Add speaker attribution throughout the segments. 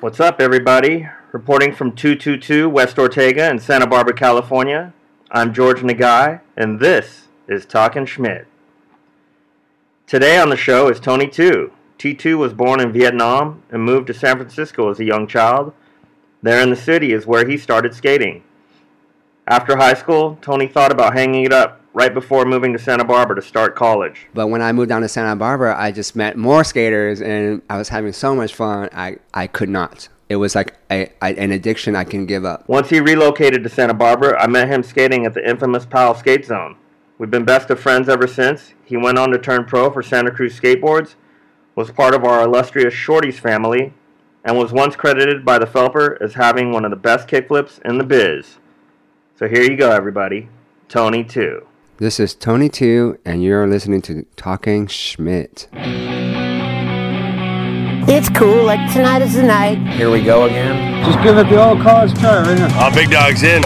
Speaker 1: What's up, everybody? Reporting from 222 West Ortega in Santa Barbara, California, I'm George Nagai, and this is Talking Schmidt. Today on the show is Tony Tu. T2 was born in Vietnam and moved to San Francisco as a young child. There in the city is where he started skating. After high school, Tony thought about hanging it up right before moving to Santa Barbara to start college.
Speaker 2: But when I moved down to Santa Barbara, I just met more skaters and I was having so much fun. I, I could not. It was like a, a, an addiction I can give up.
Speaker 1: Once he relocated to Santa Barbara, I met him skating at the infamous Powell Skate Zone. We've been best of friends ever since. He went on to turn pro for Santa Cruz Skateboards, was part of our illustrious Shorties family, and was once credited by the Felper as having one of the best kickflips in the biz. So here you go, everybody. Tony Tu.
Speaker 2: This is Tony 2, and you're listening to Talking Schmidt.
Speaker 3: It's cool, like tonight is the night.
Speaker 4: Here we go again.
Speaker 5: Just give it the old college try right here.
Speaker 6: Oh, big dog's in.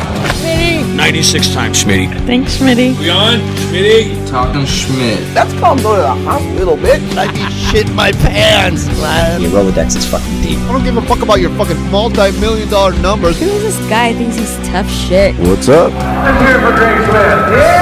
Speaker 6: 96 times, Schmitty.
Speaker 7: Thanks, Schmitty.
Speaker 6: We on? Schmitty?
Speaker 4: Talking Schmidt.
Speaker 8: That's called go to the hospital, bitch.
Speaker 9: I'd be shit my pants, man.
Speaker 4: Your Rolodex is fucking deep.
Speaker 9: I don't give a fuck about your fucking multi-million dollar numbers.
Speaker 7: Who is this guy? Thinks he's tough shit.
Speaker 5: What's up?
Speaker 10: Let's hear it for Greg Smith. Yay!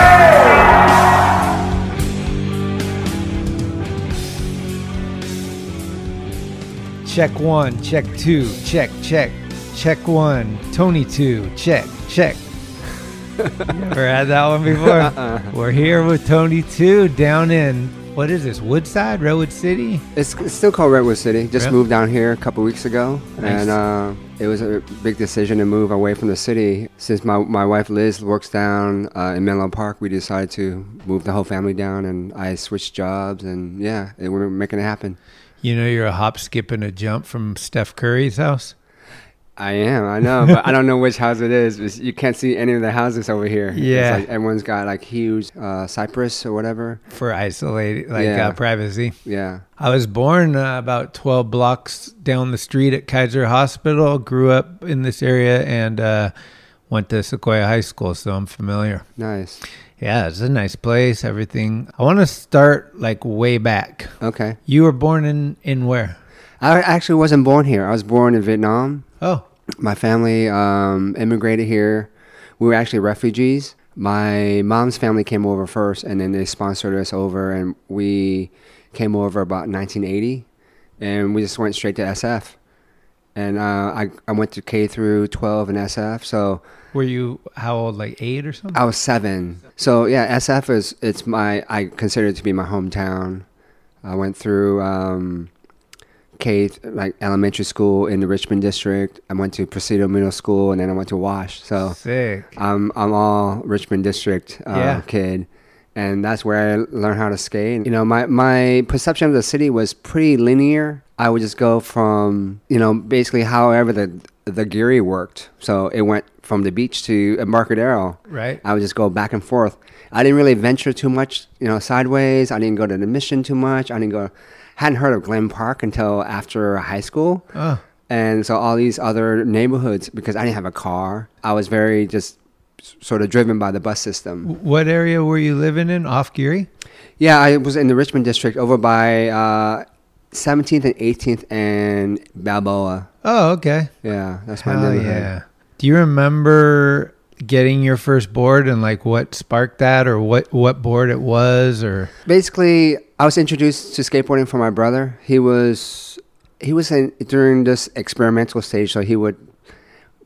Speaker 11: Check one, check two, check, check, check one, Tony two, check, check. you ever had that one before?
Speaker 2: Uh-uh.
Speaker 11: We're here with Tony two down in what is this? Woodside, Redwood City.
Speaker 2: It's, it's still called Redwood City. Just
Speaker 11: Really?
Speaker 2: moved down here a couple weeks ago,
Speaker 11: Nice.
Speaker 2: and uh, it was a big decision to move away from the city. Since my, my wife Liz works down uh, in Menlo Park, we decided to move the whole family down, and I switched jobs, and yeah, it, we're making it happen.
Speaker 11: You know, you're a hop, skip, and a jump from Steph Curry's house.
Speaker 2: I am, I know, but I don't know which house it is. It's- you can't see any of the houses over here. It's
Speaker 11: Yeah.
Speaker 2: like everyone's got like huge uh, cypress or whatever.
Speaker 11: for isolated, like
Speaker 2: Yeah.
Speaker 11: uh, privacy.
Speaker 2: Yeah.
Speaker 11: I was born uh, about 12 blocks down the street at Kaiser Hospital, grew up in this area, and uh, went to Sequoia High School, so I'm familiar.
Speaker 2: Nice.
Speaker 11: Yeah, it's a nice place, everything. I want to start like way back.
Speaker 2: Okay.
Speaker 11: You were born in, in where?
Speaker 2: I actually wasn't born here. I was born in Vietnam.
Speaker 11: Oh,
Speaker 2: My family um, immigrated here. We were actually refugees. My mom's family came over first, and then they sponsored us over, and we came over about 1980, and we just went straight to SF. And uh, I, I went to K through 12 in SF, so
Speaker 11: were you how old? Like eight or something?
Speaker 2: I was seven. So yeah, SF is it's my I consider it to be my hometown. I went through um, K th- like elementary school in the Richmond district. I went to Presidio Middle School, and then I went to Wash. So
Speaker 11: Sick.
Speaker 2: I'm I'm all Richmond district uh,
Speaker 11: Yeah.
Speaker 2: kid, and that's where I learned how to skate. You know, my my perception of the city was pretty linear. I would just go from you know basically however the the Geary worked. So it went from the beach to Embarcadero.
Speaker 11: Right.
Speaker 2: I would just go back and forth. I didn't really venture too much, you know, sideways. I didn't go to the mission too much. I didn't go. Hadn't heard of Glen Park until after high school.
Speaker 11: Oh,
Speaker 2: And so all these other neighborhoods, because I didn't have a car, I was very just sort of driven by the bus system.
Speaker 11: what area were you living in? Off Geary?
Speaker 2: Yeah, I was in the Richmond district over by uh, 17th and 18th and Balboa.
Speaker 11: Oh, okay.
Speaker 2: Yeah, that's my
Speaker 11: Hell
Speaker 2: neighborhood.
Speaker 11: yeah. Do you remember getting your first board and like what sparked that or what, what board it was or?
Speaker 2: Basically, I was introduced to skateboarding from my brother. He was he was in, during this experimental stage, so he would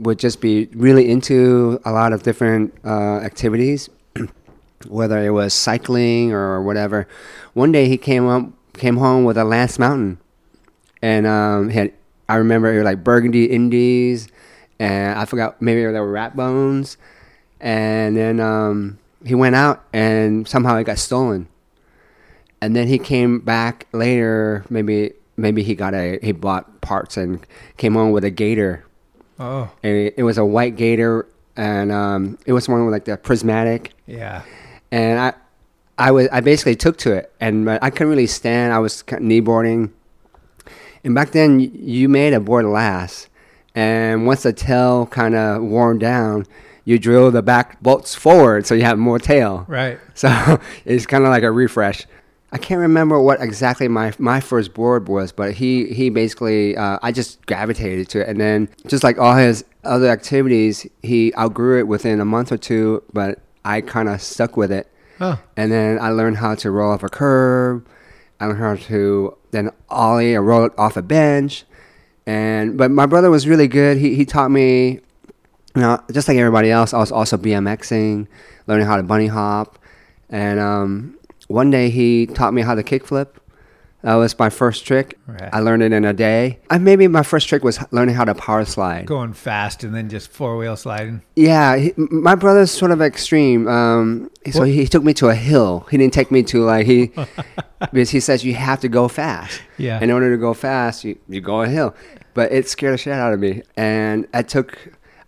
Speaker 2: would just be really into a lot of different uh, activities, whether it was cycling or whatever. One day he came up came home with a Lance Mountain, and um, had I remember it was like Burgundy Indies, and I forgot maybe there were Rat Bones, and then um, he went out and somehow it got stolen and then he came back later. Maybe maybe he got a he bought parts and came home with a gator.
Speaker 11: Oh,
Speaker 2: And it, it was a white gator, and um, it was one with like the prismatic.
Speaker 11: yeah.
Speaker 2: And I, I was I basically took to it, and I couldn't really stand. I was kneeboarding, and back then you made a board last, and once the tail kind of worn down, you drill the back bolts forward so you have more tail.
Speaker 11: Right.
Speaker 2: So it's kind of like a refresh. I can't remember what exactly my my first board was, but he he basically uh, I just gravitated to it, and then just like all his other activities, he outgrew it within a month or two, but I kind of stuck with it,
Speaker 11: Oh,
Speaker 2: and then I learned how to roll off a curb. I learned how to then ollie or roll off a bench, and but my brother was really good. He he taught me you know, just like everybody else, I was also BMXing, learning how to bunny hop, and um, one day he taught me how to kickflip. That was my first trick.
Speaker 11: Right.
Speaker 2: I learned it in a day. I, maybe my first trick was learning how to power slide.
Speaker 11: going fast and then just four wheel sliding.
Speaker 2: Yeah, he, my brother's sort of extreme. Um, so
Speaker 11: What?
Speaker 2: he took me to a hill. He didn't take me to like he because he says you have to go fast.
Speaker 11: Yeah.
Speaker 2: In order to go fast, you, you go a hill. But it scared the shit out of me, and I took.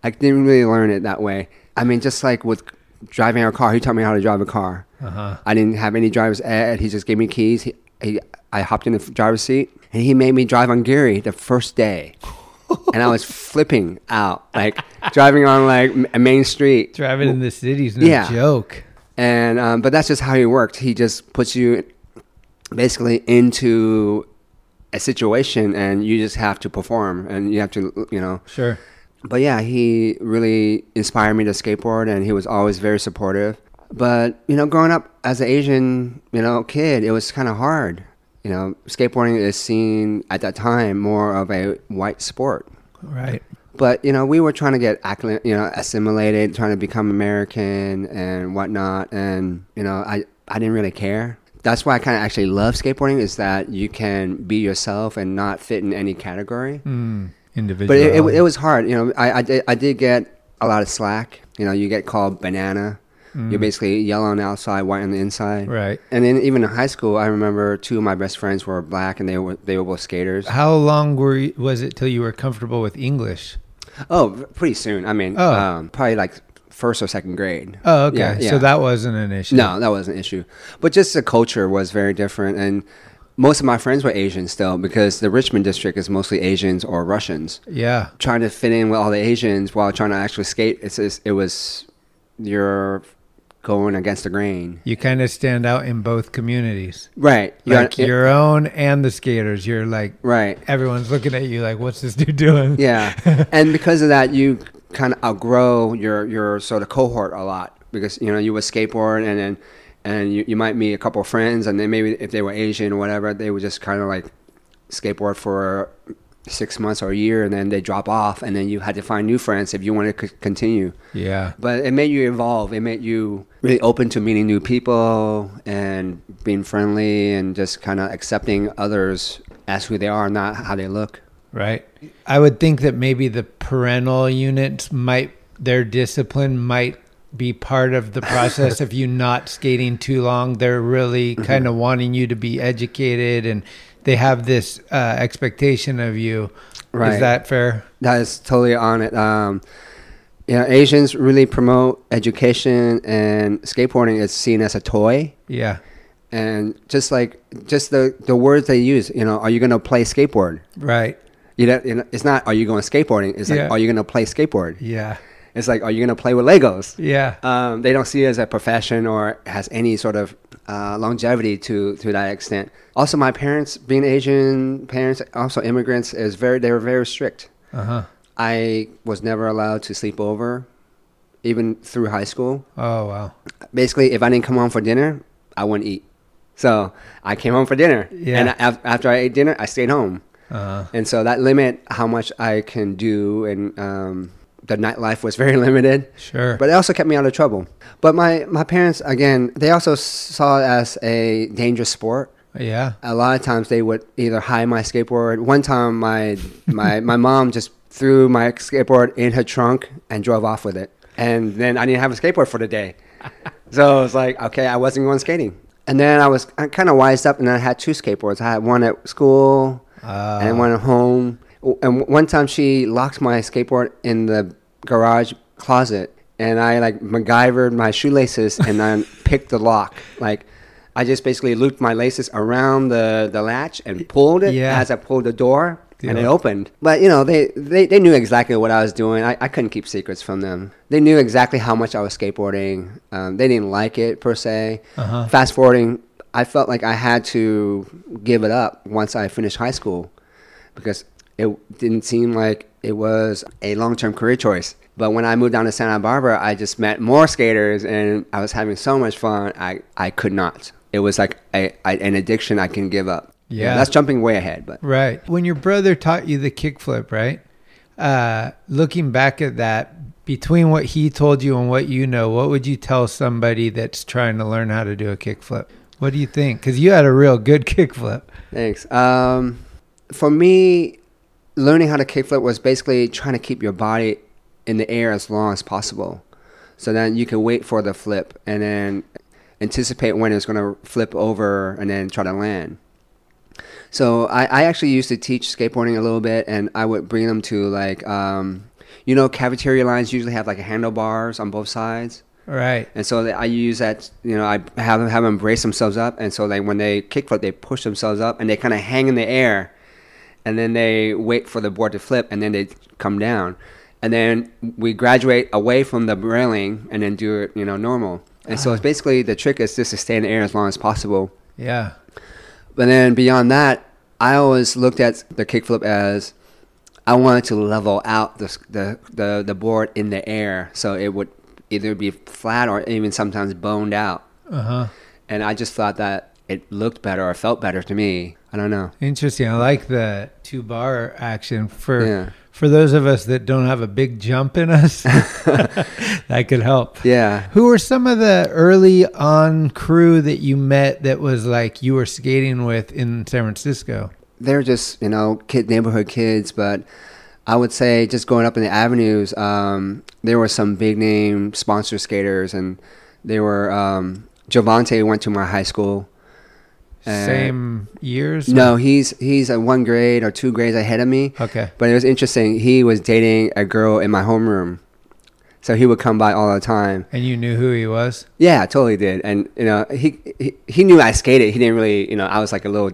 Speaker 2: I didn't really learn it that way. I mean, just like with driving a car, he taught me how to drive a car.
Speaker 11: Uh-huh.
Speaker 2: I didn't have any driver's ed. He just gave me keys. He, he, I hopped in the driver's seat, and he made me drive on Geary the first day. and I was flipping out, like driving on like a main street.
Speaker 11: Driving in the city's no
Speaker 2: Yeah.
Speaker 11: joke.
Speaker 2: And um, but that's just how he worked. He just puts you basically into a situation, and you just have to perform, and you have to, you know.
Speaker 11: Sure.
Speaker 2: But yeah, he really inspired me to skateboard, and he was always very supportive. But you know, growing up as an Asian, you know, kid, it was kind of hard. You know, skateboarding is seen at that time more of a white sport.
Speaker 11: Right.
Speaker 2: But you know, we were trying to get you know assimilated, trying to become American and whatnot. And you know, I I didn't really care. That's why I kind of actually love skateboarding is that you can be yourself and not fit in any category.
Speaker 11: Mm. Individual.
Speaker 2: But it, it, it was hard. You know, I, I, did, I did get a lot of slack. You know, you get called banana. You're basically yellow on the outside, white on the inside.
Speaker 11: Right.
Speaker 2: And then even in high school, I remember two of my best friends were black, and they were they were both skaters.
Speaker 11: How long were you, was it till you were comfortable with English?
Speaker 2: Oh, pretty soon. I mean,
Speaker 11: Oh.
Speaker 2: um, probably like first or second grade.
Speaker 11: Oh, okay.
Speaker 2: Yeah, yeah.
Speaker 11: So that wasn't an issue.
Speaker 2: No, that wasn't an issue. But just the culture was very different, and most of my friends were Asian still because the Richmond district is mostly Asians or Russians.
Speaker 11: Yeah.
Speaker 2: Trying to fit in with all the Asians while trying to actually skate, it's, it's it was you're going against the grain.
Speaker 11: You kind of stand out in both communities.
Speaker 2: Right. You
Speaker 11: Like your own and the skaters. You're like,
Speaker 2: right.
Speaker 11: everyone's looking at you like, what's this dude doing?
Speaker 2: Yeah, and because of that, you kind of outgrow your your sort of cohort a lot because you know you would skateboard and then and you, you might meet a couple of friends and then maybe if they were Asian or whatever, they would just kind of like skateboard for six months or a year and then they drop off and then you had to find new friends if you wanted to c- continue.
Speaker 11: Yeah.
Speaker 2: But it made you evolve. It made you really open to meeting new people and being friendly and just kind of accepting others as who they are, not how they look.
Speaker 11: Right. I would think that maybe the parental units might, their discipline might be part of the process of you not skating too long. They're really
Speaker 2: Mm-hmm.
Speaker 11: kind of wanting you to be educated and they have this uh, expectation of you.
Speaker 2: Right.
Speaker 11: Is that fair?
Speaker 2: That is totally on it. Um, yeah, Asians really promote education, and skateboarding is seen as a toy.
Speaker 11: Yeah.
Speaker 2: And just like just the the words they use, you know, are you going to play skateboard?
Speaker 11: Right.
Speaker 2: You know, you know, it's not are you going skateboarding? It's like
Speaker 11: Yeah.
Speaker 2: are you going to play skateboard?
Speaker 11: Yeah.
Speaker 2: It's like are you going to play with Legos?
Speaker 11: Yeah.
Speaker 2: Um, they don't see it as a profession or has any sort of uh, longevity to to that extent. Also, my parents, being Asian parents, also immigrants, is very they were very strict.
Speaker 11: Uh huh.
Speaker 2: I was never allowed to sleep over, even through high school.
Speaker 11: Oh, wow.
Speaker 2: Basically, if I didn't come home for dinner, I wouldn't eat. So I came home for dinner,
Speaker 11: Yeah.
Speaker 2: and af- after I ate dinner, I stayed home.
Speaker 11: Uh-huh.
Speaker 2: And so that limit how much I can do, and um, the nightlife was very limited.
Speaker 11: sure.
Speaker 2: But it also kept me out of trouble. But my, my parents, again, they also saw it as a dangerous sport.
Speaker 11: yeah.
Speaker 2: A lot of times they would either hide my skateboard. One time, my my my mom just threw my skateboard in her trunk and drove off with it. And then I didn't have a skateboard for the day. So it was like, okay, I wasn't going skating. and then I was kind of wised up, and then I had two skateboards. I had one at school
Speaker 11: Uh,
Speaker 2: and one at home. And one time she locked my skateboard in the garage closet, and I like MacGyvered my shoelaces and then picked the lock. Like I just basically looped my laces around the, the latch and pulled it
Speaker 11: Yeah.
Speaker 2: as I pulled the door. And it opened. But, you know, they, they, they knew exactly what I was doing. I, I couldn't keep secrets from them. They knew exactly how much I was skateboarding. Um, they didn't like it, per se.
Speaker 11: Uh-huh.
Speaker 2: Fast forwarding, I felt like I had to give it up once I finished high school because it didn't seem like it was a long-term career choice. But when I moved down to Santa Barbara, I just met more skaters, and I was having so much fun. I, I could not. It was like a, a, an addiction I can give up.
Speaker 11: Yeah.
Speaker 2: that's jumping way ahead. But
Speaker 11: Right. When your brother taught you the kickflip, right? Uh, looking back at that, between what he told you and what you know, what would you tell somebody that's trying to learn how to do a kickflip? What do you think? Because you had a real good kickflip.
Speaker 2: thanks. Um, for me, learning how to kickflip was basically trying to keep your body in the air as long as possible, so then you can wait for the flip and then anticipate when it's going to flip over and then try to land. So I, I actually used to teach skateboarding a little bit, and I would bring them to like, um, you know, cafeteria lines usually have like handlebars on both sides,
Speaker 11: Right.
Speaker 2: and so I use that. You know, I have them have them brace themselves up, and so like when they kickflip, they push themselves up, and they kind of hang in the air, and then they wait for the board to flip, and then they come down, and then we graduate away from the railing, and then do it, you know, normal. And so it's basically the trick is just to stay in the air as long as possible.
Speaker 11: Yeah.
Speaker 2: But then beyond that, I always looked at the kickflip as I wanted to level out the, the, the, the board in the air so it would either be flat or even sometimes boned out.
Speaker 11: Uh huh.
Speaker 2: And I just thought that it looked better or felt better to me. I don't know.
Speaker 11: Interesting. I like the two bar action for
Speaker 2: Yeah.
Speaker 11: for those of us that don't have a big jump in us. that could help.
Speaker 2: Yeah.
Speaker 11: Who were some of the early on crew that you met that was like you were skating with in San Francisco?
Speaker 2: They're just, you know, kid neighborhood kids, but I would say just going up in the avenues, um, there were some big name sponsor skaters and they were um Jovontae went to my high school.
Speaker 11: Same years?
Speaker 2: No, he's he's a one grade or two grades ahead of me.
Speaker 11: Okay.
Speaker 2: But it was interesting. He was dating a girl in my homeroom, so he would come by all the time.
Speaker 11: And you knew who he was?
Speaker 2: Yeah, I totally did. And you know, he he, he knew I skated. He didn't really, you know, I was like a little,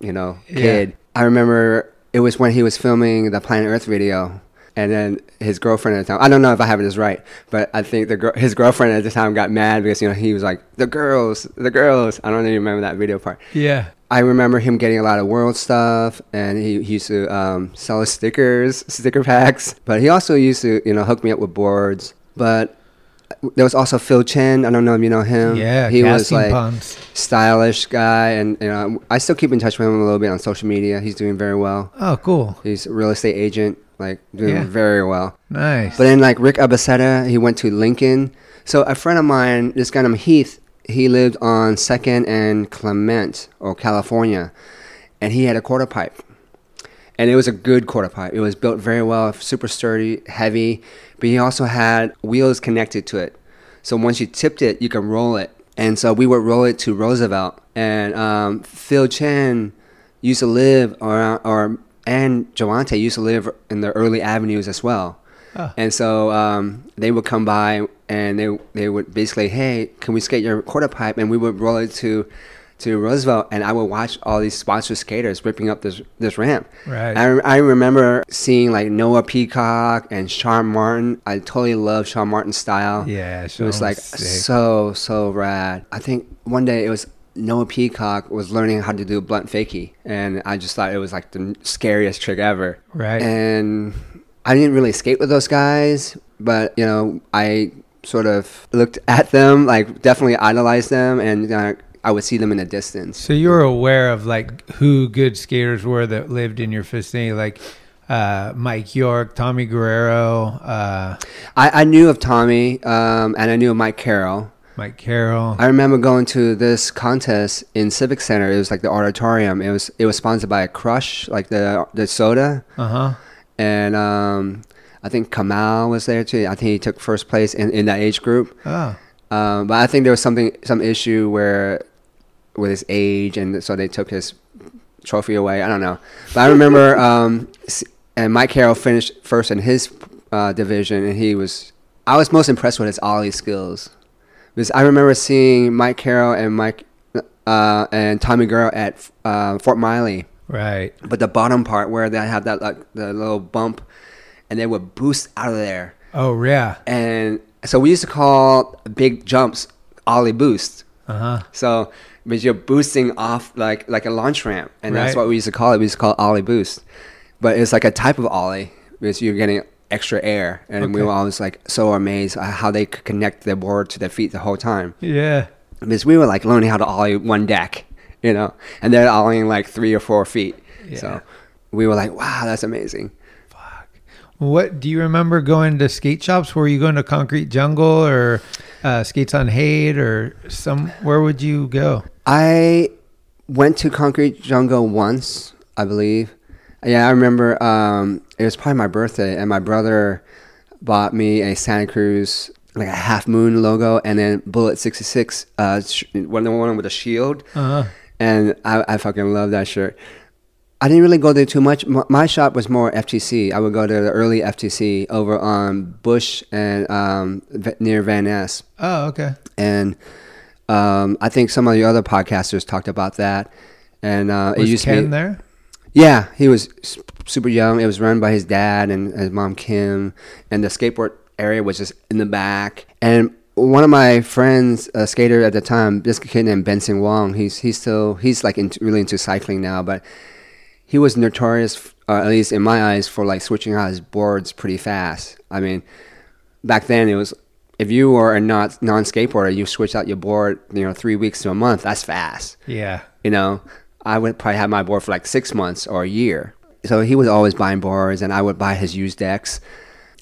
Speaker 2: you know, kid. I remember it was when he was filming the Planet Earth video. And then his girlfriend at the time, I don't know if I have this right, but I think the his girlfriend at the time got mad because, you know, he was like, the girls, the girls. I don't even remember that video part.
Speaker 11: Yeah.
Speaker 2: I remember him getting a lot of world stuff, and he, he used to um, sell us stickers, sticker packs. But he also used to, you know, hook me up with boards. But there was also Phil Chen. I don't know if you know him.
Speaker 11: Yeah,
Speaker 2: he was like
Speaker 11: ponds.
Speaker 2: stylish guy, and you know, I still keep in touch with him a little bit on social media. He's doing very well.
Speaker 11: Oh, cool.
Speaker 2: He's a real estate agent, like doing
Speaker 11: Yeah.
Speaker 2: very well.
Speaker 11: Nice.
Speaker 2: But then like Rick Ibaseta, he went to Lincoln. So a friend of mine, this guy named Heath, he lived on Second and Clement or California, and he had a quarter pipe, and it was a good quarter pipe. It was built very well, super sturdy, heavy, but he also had wheels connected to it. So once you tipped it, you can roll it. And so we would roll it to Roosevelt, and um, Phil Chen used to live around, or and Jovontae used to live in the early avenues as well.
Speaker 11: Oh.
Speaker 2: And so um, they would come by and they they would basically, hey, can we skate your quarter pipe? And we would roll it to to Roosevelt, and I would watch all these sponsored skaters ripping up this this ramp.
Speaker 11: Right.
Speaker 2: I, I remember seeing like Noah Peacock and Sean Martin. I totally love Sean Martin's style.
Speaker 11: Yeah,
Speaker 2: it was like
Speaker 11: sick.
Speaker 2: so so rad. I think one day it was Noah Peacock was learning how to do a blunt fakie, and I just thought it was like the scariest trick ever.
Speaker 11: Right.
Speaker 2: And I didn't really skate with those guys, but you know, I sort of looked at them, like definitely idolized them, and uh, I would see them in the distance.
Speaker 11: So you were aware of like who good skaters were that lived in your vicinity, like uh, Mike York, Tommy Guerrero, uh,
Speaker 2: I, I knew of Tommy, um, and I knew of Mike Carroll.
Speaker 11: Mike Carroll.
Speaker 2: I remember going to this contest in Civic Center. It was like the auditorium. It was it was sponsored by Crush, like the the soda,
Speaker 11: Uh huh.
Speaker 2: and um, I think Kamal was there too. I think he took first place in, in that age group.
Speaker 11: Oh.
Speaker 2: Um, but I think there was something some issue where with his age, and so they took his trophy away. I don't know, but I remember um, and Mike Carroll finished first in his uh, division, and he was. I was most impressed with his ollie skills, because I remember seeing Mike Carroll and Mike uh, and Tommy Guerrero at uh, Fort Miley.
Speaker 11: Right.
Speaker 2: But the bottom part where they had that like the little bump, and they would boost out of there.
Speaker 11: Oh yeah.
Speaker 2: And so we used to call big jumps ollie boost.
Speaker 11: Uh huh.
Speaker 2: So because you're boosting off like like a launch ramp, and
Speaker 11: Right.
Speaker 2: that's what we used to call it. We used to call it ollie boost, but it's like a type of ollie because you're getting extra air, and we were always like so amazed how they could connect their board to their feet the whole time.
Speaker 11: Yeah.
Speaker 2: Because we were like learning how to ollie one deck, you know, and they're ollieing like three or four feet.
Speaker 11: Yeah.
Speaker 2: So we were like, wow, that's amazing. Fuck.
Speaker 11: What do you remember going to skate shops? Were you going to Concrete Jungle or uh, Skates on Haight or some? Where would you go?
Speaker 2: I went to Concrete Jungle once, I believe. Yeah, I remember. Um, it was probably my birthday, and my brother bought me a Santa Cruz like a half moon logo, and then Bullet sixty six, uh, sh- one the one with a shield.
Speaker 11: Uh-huh.
Speaker 2: And I, I fucking love that shirt. I didn't really go there too much. My, my shop was more FTC. I would go to the early FTC over on Bush and um, v- near Van Ness
Speaker 11: Oh, okay.
Speaker 2: and um, I think some of the other podcasters talked about that. And uh,
Speaker 11: Was
Speaker 2: it used
Speaker 11: Ken
Speaker 2: to be,
Speaker 11: there?
Speaker 2: Yeah, he was super young. It was run by his dad and his mom Kim, and the skateboard area was just in the back. And one of my friends, a skater at the time, this kid named Benson Wong, he's he's still he's like into, really into cycling now, but he was notorious, uh, at least in my eyes, for like switching out his boards pretty fast. I mean, back then it was if you were a not non skateboarder, you switch out your board, you know, three weeks to a month. That's fast.
Speaker 11: Yeah.
Speaker 2: You know, I would probably have my board for like six months or a year. So he was always buying boards, and I would buy his used decks.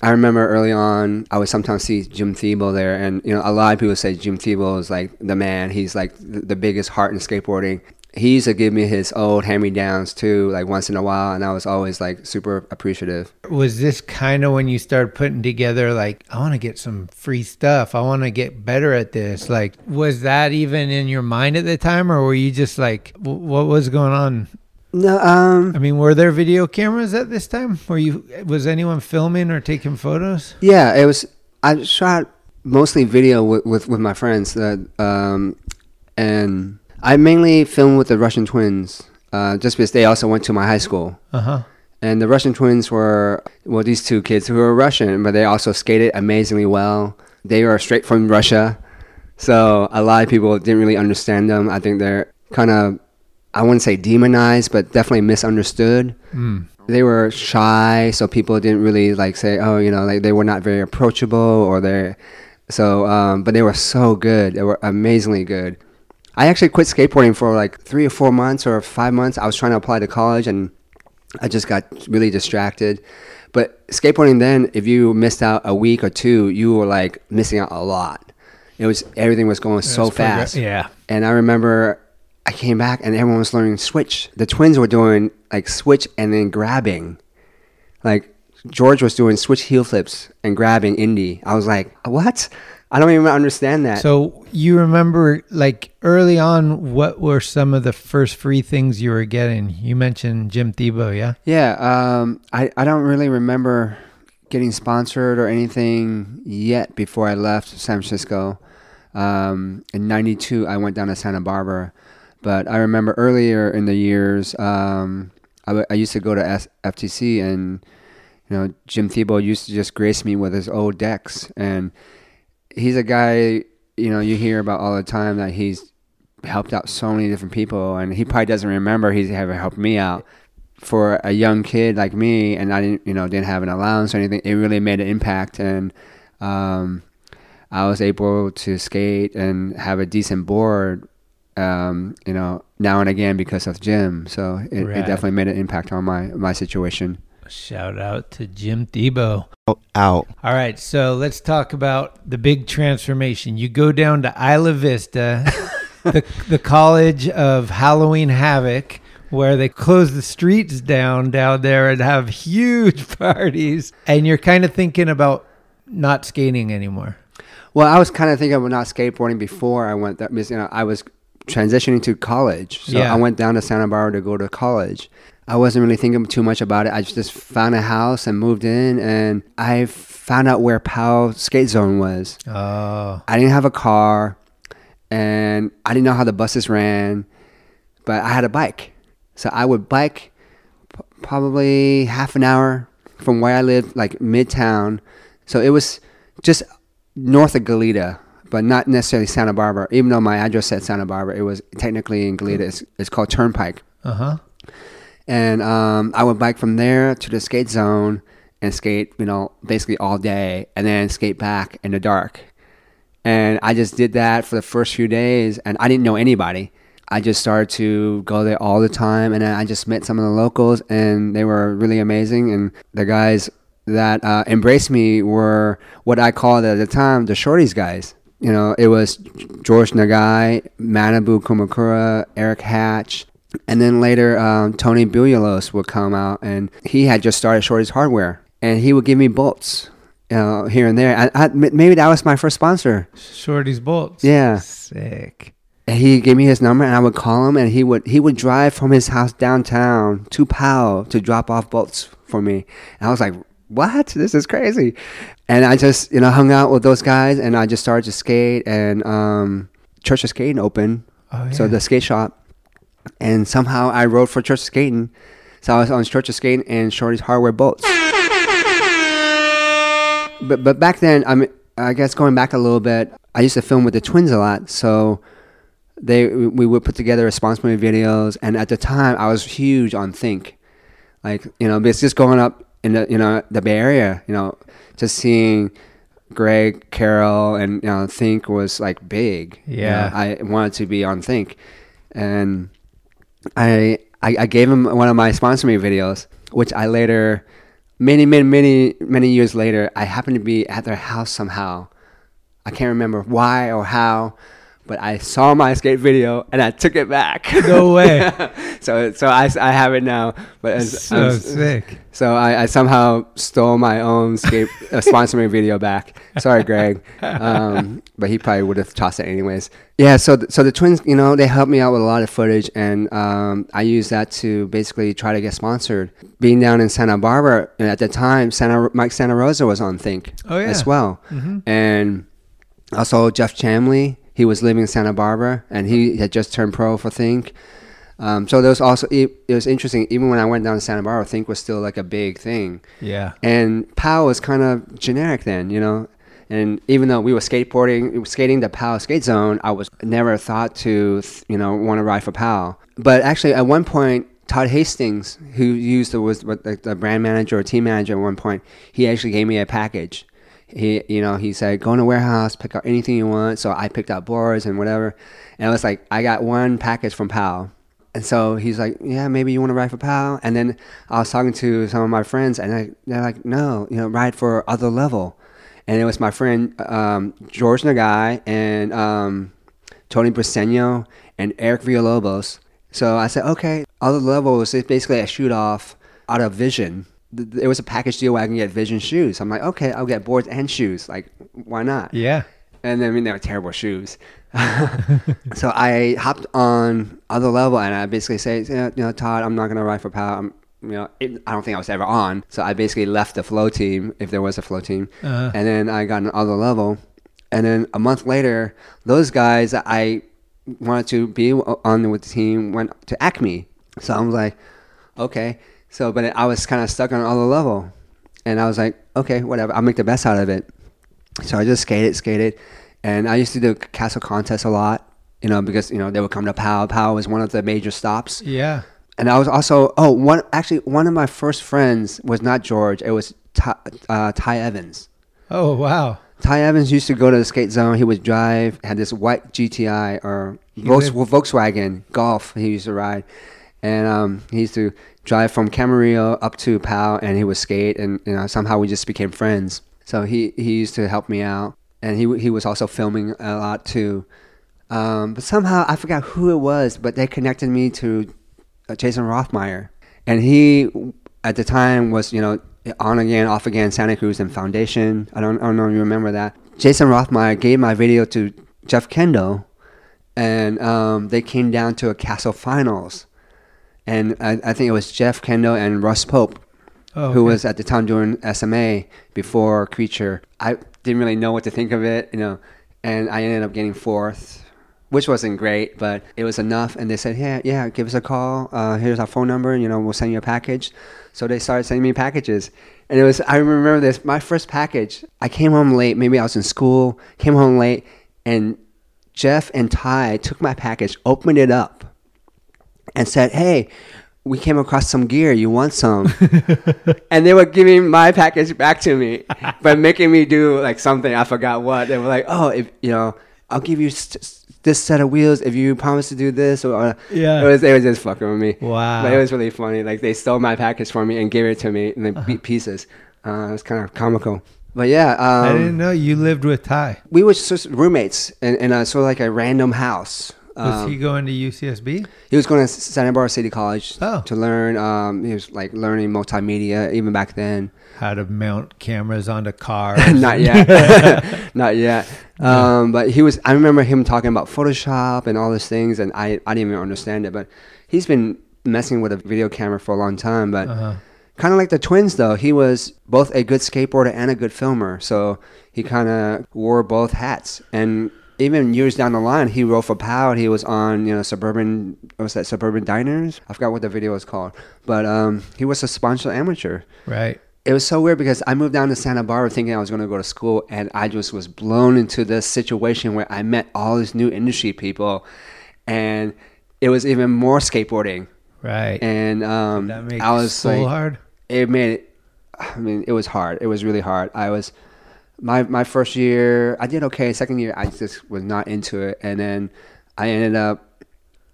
Speaker 2: I remember early on, I would sometimes see Jim Thibault there, and you know, a lot of people say Jim Thibault is like the man. He's like the, the biggest heart in skateboarding. He used to give me his old hand-me-downs too, like once in a while, and I was always like super appreciative.
Speaker 11: Was this kind of when you started putting together, like, I want to get some free stuff. I want to get better at this. Like, was that even in your mind at the time, or were you just like, w- what was going on?
Speaker 2: No, um,
Speaker 11: I mean, were there video cameras at this time? Were you, was anyone filming or taking photos?
Speaker 2: Yeah, it was. I shot mostly video with with, with my friends, that, um, and I mainly filmed with the Russian twins, uh, just because they also went to my high school.
Speaker 11: Uh huh.
Speaker 2: And the Russian twins were well, these two kids who were Russian, but they also skated amazingly well. They were straight from Russia, so a lot of people didn't really understand them. I think they're kind of, I wouldn't say demonized, but definitely misunderstood
Speaker 11: Mm.
Speaker 2: they were shy, so people didn't really like say, oh, you know, like they were not very approachable or they so um, but they were so good. They were amazingly good. I actually quit skateboarding for like three or four months or five months. I was trying to apply to college and I just got really distracted. But skateboarding then, if you missed out a week or two, you were like missing out a lot. It was everything was going so
Speaker 11: progress-
Speaker 2: fast.
Speaker 11: yeah.
Speaker 2: And I remember I came back and everyone was learning switch. The twins were doing like switch and then grabbing. Like George was doing switch heel flips and grabbing indie. I was like, what? I don't even understand that.
Speaker 11: So you remember, like early on, what were some of the first free things you were getting? You mentioned Jim Thibault, yeah.
Speaker 2: Yeah, um, I, I don't really remember getting sponsored or anything yet before I left San Francisco. Um, in '92, I went down to Santa Barbara, but I remember earlier in the years, um, I, w- I used to go to S- FTC, and you know Jim Thibault used to just grace me with his old decks, and he's a guy you know you hear about all the time that he's helped out so many different people, and he probably doesn't remember he's ever helped me out for a young kid like me, and I didn't, you know, didn't have an allowance or anything. It really made an impact, and um, I was able to skate and have a decent board, um, you know, now and again because of Jim. So it, it definitely made an impact on my my situation.
Speaker 11: Shout out to Jim Thibault.
Speaker 9: Out.
Speaker 11: All right, so let's talk about the big transformation. You go down to Isla Vista, the the College of Halloween Havoc, where they close the streets down down there and have huge parties, and you're kind of thinking about not skating anymore.
Speaker 2: Well, I was kind of thinking about not skateboarding before I went there. Because, you know, I was transitioning to college. So
Speaker 11: Yeah.
Speaker 2: I went down to Santa Barbara to go to college. I wasn't really thinking too much about it. I just found a house and moved in, and I found out where Powell Skate Zone was.
Speaker 11: Oh,
Speaker 2: I didn't have a car, and I didn't know how the buses ran, but I had a bike, so I would bike p- probably half an hour from where I lived, like midtown. So it was just north of Goleta, but not necessarily Santa Barbara. Even though my address said Santa Barbara, it was technically in Goleta. It's, it's called Turnpike
Speaker 11: uh huh.
Speaker 2: And um, I would bike from there to the skate zone and skate, you know, basically all day, and then skate back in the dark. And I just did that for the first few days, and I didn't know anybody. I just started to go there all the time, and I just met some of the locals, and they were really amazing. And the guys that uh, embraced me were what I called at the time the shorties guys. You know, it was George Nagai, Manabu Kumakura, Eric Hatch, and then later um, Tony Buyalos would come out, and he had just started Shorty's Hardware, and he would give me bolts, know, here and there. I, I, maybe that was my first sponsor.
Speaker 11: Shorty's bolts.
Speaker 2: Yeah.
Speaker 11: Sick.
Speaker 2: And he gave me his number, and I would call him, and he would he would drive from his house downtown to Powell to drop off bolts for me. And I was like, "What? This is crazy!" And I just you know hung out with those guys, and I just started to skate, and um, Church of Skating opened,
Speaker 11: Oh,
Speaker 2: so the skate shop, and somehow I rode for Church of Skating. So I was on Church of Skating and Shorty's Hardware Bolts. But but back then, I mean, I guess going back a little bit, I used to film with the twins a lot, so they we would put together response movie videos, and at the time, I was huge on Think, like you know, it's just going up in the you know the Bay Area, you know, just seeing Greg, Carroll, and you know, Think was like big. you know.
Speaker 11: Yeah.
Speaker 2: I wanted to be on Think, and I, I I gave him one of my sponsor me videos, which I later, many many many many years later, I happened to be at their house somehow. I can't remember why or how, but I saw my skate video and I took it back.
Speaker 11: No way.
Speaker 2: so so I, I have it now, but it's,
Speaker 11: So
Speaker 2: I'm-
Speaker 11: sick.
Speaker 2: So I, I somehow stole my own skate uh, sponsor me video back. Sorry, Greg, um, but he probably would have tossed it anyways. Yeah. So th- so the twins, you know, they helped me out with a lot of footage, and um, I used that to basically try to get sponsored. Being down in Santa Barbara, and at the time, Santa Mike Santarossa was on Think
Speaker 11: Oh, yeah.
Speaker 2: as well, and also Jeff Chamley. He was living in Santa Barbara, and he had just turned pro for Think. Um, so there was also it, it was interesting. Even when I went down to Santa Barbara, Think was still like a big thing.
Speaker 11: Yeah.
Speaker 2: And POW was kind of generic then, you know. And even though we were skateboarding, skating the POW skate zone, I was never thought to, you know, want to ride for POW. But actually, at one point, Todd Hastings, who used the was the, the brand manager or team manager at one point, he actually gave me a package. He, you know, he said, go in a warehouse, pick out anything you want. So I picked out boards and whatever. And I was like, I got one package from POW. And so he's like, yeah, maybe you want to ride for POW. And then I was talking to some of my friends, and I, they're like, no, you know, ride for other level. And it was my friend um, George Nagai and um, Tony Briseño and Eric Villalobos. So I said, okay, other level is basically a shoot off out of Vision. Th- It was a package deal where I can get Vision shoes. I'm like, okay, I'll get boards and shoes. Like, why not?
Speaker 11: Yeah.
Speaker 2: And then, I mean, they were terrible shoes. so I hopped on other level and I basically say, you know, Todd, I'm not going to ride for power. I'm, you know, it, I don't think I was ever on. So I basically left the flow team, if there was a flow team.
Speaker 11: Uh-huh.
Speaker 2: And then I got an other level. And then a month later, those guys that I wanted to be on with the team went to Acme. So I was like, okay. So, but I was kind of stuck on other level. And I was like, okay, whatever. I'll make the best out of it. So I just skated, skated, and I used to do CASL contests a lot, you know, because you know they would come to POW. POW was one of the major stops,
Speaker 11: Yeah.
Speaker 2: and I was also oh one actually one of my first friends was not George, it was Ty, uh, Ty Evans.
Speaker 11: Oh wow.
Speaker 2: Ty Evans used to go to the skate zone. He would drive, had this white GTI or Volkswagen Golf. He used to ride, and um, he used to drive from Camarillo up to POW, and he would skate, and you know somehow we just became friends. So he he used to help me out, and he he was also filming a lot too. Um, but somehow I forgot who it was, but they connected me to uh, Jason Rothmeyer, and he at the time was you know on again, off again, Santa Cruz and Foundation. I don't I don't know if you remember that. Jason Rothmeyer gave my video to Jeff Kendall, and um, they came down to a CASL finals, and I, I think it was Jeff Kendall and Russ Pope,
Speaker 11: Oh,
Speaker 2: who was at the time doing SMA before Creature. I didn't really know what to think of it, you know, and I ended up getting fourth, which wasn't great, but it was enough. And they said, yeah, yeah, give us a call. Uh, here's our phone number. You know, we'll send you a package. So they started sending me packages. And it was, I remember this, my first package, I came home late. Maybe I was in school, came home late, and Jeff and Ty took my package, opened it up, and said, hey, we came across some gear. You want some? and they were giving my package back to me, but making me do like something. I forgot what. They were like, "Oh, if you know, I'll give you st- this set of wheels if you promise to do this." Or uh,
Speaker 11: Yeah.
Speaker 2: it was it was just fucking with me.
Speaker 11: Wow.
Speaker 2: but it was really funny. Like they stole my package for me and gave it to me in the
Speaker 11: Uh-huh.
Speaker 2: beat pieces. Uh, it was kind of comical. But yeah, um,
Speaker 11: I didn't know you lived with Ty.
Speaker 2: we were just roommates in, in a sort of like a random house.
Speaker 11: Was
Speaker 2: Um,
Speaker 11: he going to UCSB?
Speaker 2: he was going to Santa Barbara City College
Speaker 11: Oh.
Speaker 2: to learn. Um, he was like learning multimedia even back then.
Speaker 11: How to mount cameras onto cars?
Speaker 2: Not yet, not yet. Um, but he was. I remember him talking about Photoshop and all these things, and I I didn't even understand it. But he's been messing with a video camera for a long time. But
Speaker 11: Uh-huh.
Speaker 2: kind of like the twins, though, he was both a good skateboarder and a good filmer. So he kind of wore both hats. And even years down the line, he wrote for Pow. He was on, you know, Suburban, what was that, Suburban Diners? I forgot what the video was called. But um, he was a sponsor amateur.
Speaker 11: Right.
Speaker 2: It was so weird because I moved down to Santa Barbara thinking I was going to go to school, and I just was blown into this situation where I met all these new industry people, and it was even more skateboarding.
Speaker 11: Right.
Speaker 2: And um,
Speaker 11: that make
Speaker 2: I was
Speaker 11: school
Speaker 2: like,
Speaker 11: hard?
Speaker 2: It made it. I mean, it was hard. It was really hard. I was my my first year. I did okay. Second year, I just was not into it, and then I ended up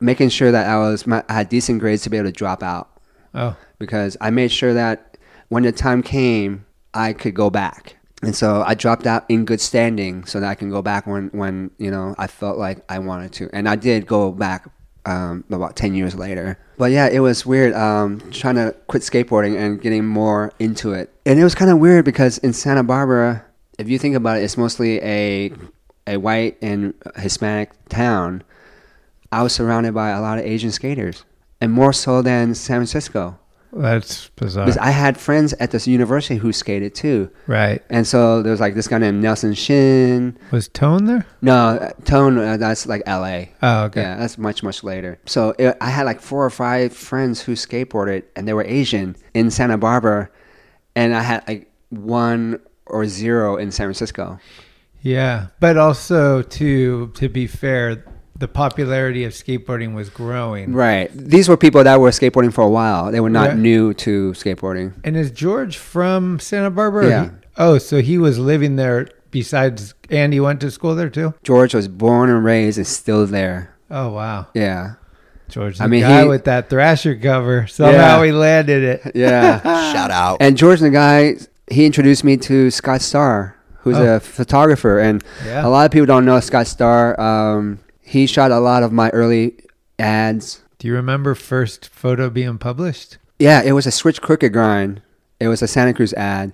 Speaker 2: making sure that I was my, I had decent grades to be able to drop out
Speaker 11: Oh.
Speaker 2: because I made sure that when the time came, I could go back. And so I dropped out in good standing so that I can go back when, when you know I felt like I wanted to. And I did go back um, about 10 years later. But yeah, it was weird um, trying to quit skateboarding and getting more into it. And it was kind of weird because in Santa Barbara, if you think about it, it's mostly a, a white and Hispanic town. I was surrounded by a lot of Asian skaters, and more so than San Francisco.
Speaker 11: That's bizarre.
Speaker 2: Because I had friends at this university who skated too.
Speaker 11: Right.
Speaker 2: And so there was like this guy named Nelson Shin.
Speaker 11: Was Tone there?
Speaker 2: No, Tone, uh, that's like LA.
Speaker 11: Oh, okay.
Speaker 2: Yeah, that's much, much later. So it, I had like four or five friends who skateboarded and they were Asian in Santa Barbara. And I had like one or zero in San Francisco.
Speaker 11: Yeah, but also to to be fair, the popularity of skateboarding was growing.
Speaker 2: Right. These were people that were skateboarding for a while. They were not
Speaker 11: Yeah.
Speaker 2: new to skateboarding.
Speaker 11: And is George from Santa Barbara?
Speaker 2: Yeah.
Speaker 11: he- oh, so he was living there besides and he went to school there too?
Speaker 2: George was born and raised and still there.
Speaker 11: Oh wow.
Speaker 2: Yeah.
Speaker 11: George the
Speaker 2: I mean,
Speaker 11: guy
Speaker 2: he-
Speaker 11: with that Thrasher cover. Somehow
Speaker 2: Yeah.
Speaker 11: he landed it.
Speaker 2: Yeah.
Speaker 9: Shout out.
Speaker 2: And George, the guy, he introduced me to Scott Starr, who's
Speaker 11: Oh.
Speaker 2: a photographer. And
Speaker 11: Yeah.
Speaker 2: a lot of people don't know Scott Starr. Um, he shot a lot of my early ads.
Speaker 11: Do you remember first photo being published?
Speaker 2: Yeah, it was a Switch Crooked grind. It was a Santa Cruz ad.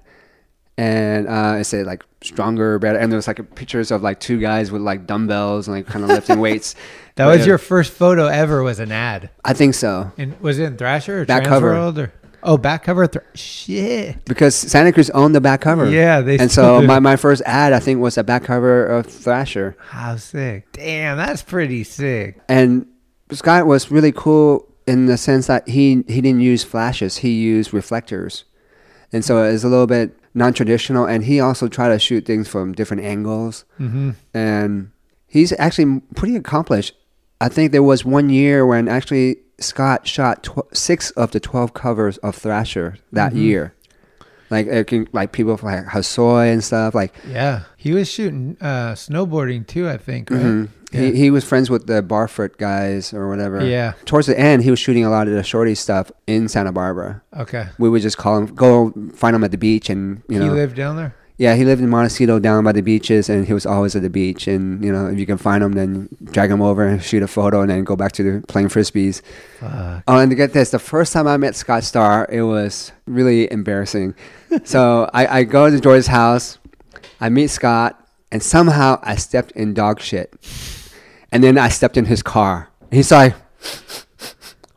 Speaker 2: And uh, it said like stronger, better. And there was like pictures of like two guys with like dumbbells and like kind of lifting weights.
Speaker 11: That
Speaker 2: But
Speaker 11: was your first photo ever was an ad.
Speaker 2: I think so.
Speaker 11: And was it in Thrasher or
Speaker 2: Back cover.
Speaker 11: Or Oh, back cover Thr- shit.
Speaker 2: Because Santa Cruz owned the back cover.
Speaker 11: Yeah, they
Speaker 2: And so
Speaker 11: do.
Speaker 2: my, my first ad, I think, was a back cover of Thrasher.
Speaker 11: How sick. Damn, that's pretty sick.
Speaker 2: And Scott was really cool in the sense that he he didn't use flashes; he used reflectors, and so it's a little bit non-traditional. And he also tried to shoot things from different angles,
Speaker 11: Mhm.
Speaker 2: and he's actually pretty accomplished. I think there was one year when actually Scott shot tw- six of the twelve covers of Thrasher that
Speaker 11: Mhm.
Speaker 2: year. Like it can, like people from like Hasoy and stuff. Like
Speaker 11: Yeah. He was shooting uh snowboarding too, I think, right?
Speaker 2: Mhm.
Speaker 11: Yeah.
Speaker 2: He, he was friends with the Barfoot guys or whatever.
Speaker 11: Yeah.
Speaker 2: Towards the end, he was shooting a lot of the shorty stuff in Santa Barbara.
Speaker 11: Okay.
Speaker 2: We would just call him, go find him at the beach, and you know.
Speaker 11: he lived down there?
Speaker 2: Yeah, he lived in Montecito down by the beaches, and he was always at the beach. And you know, if you can find him, then drag him over and shoot a photo, and then go back to the playing frisbees.
Speaker 11: Fuck.
Speaker 2: Oh, and to get this, the first time I met Scott Starr, it was really embarrassing. so I, I go to George's house, I meet Scott, and somehow I stepped in dog shit. And then I stepped in his car. And he's like,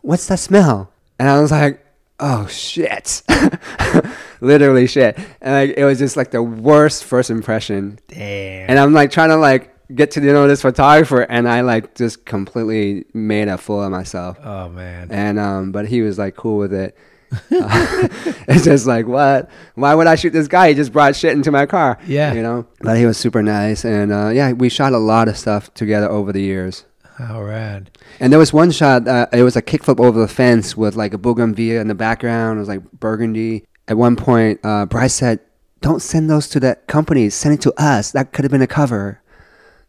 Speaker 2: "What's that smell?" And I was like, "Oh shit." Literally shit. And like, it was just like the worst first impression.
Speaker 11: Damn.
Speaker 2: And I'm like trying to like get to know this photographer and I like just completely made a fool of myself.
Speaker 11: Oh man.
Speaker 2: And um but he was like cool with it. Uh, it's just like what? Why would I shoot this guy? He just brought shit into my car.
Speaker 11: Yeah.
Speaker 2: You know? But he was super nice and uh yeah, we shot a lot of stuff together over the years.
Speaker 11: How rad.
Speaker 2: And there was one shot, uh, it was a kickflip over the fence with like a bougainvillea in the background. It was like burgundy. At one point, uh, Bryce said, Don't send those to that company. Send it to us. That could have been a cover.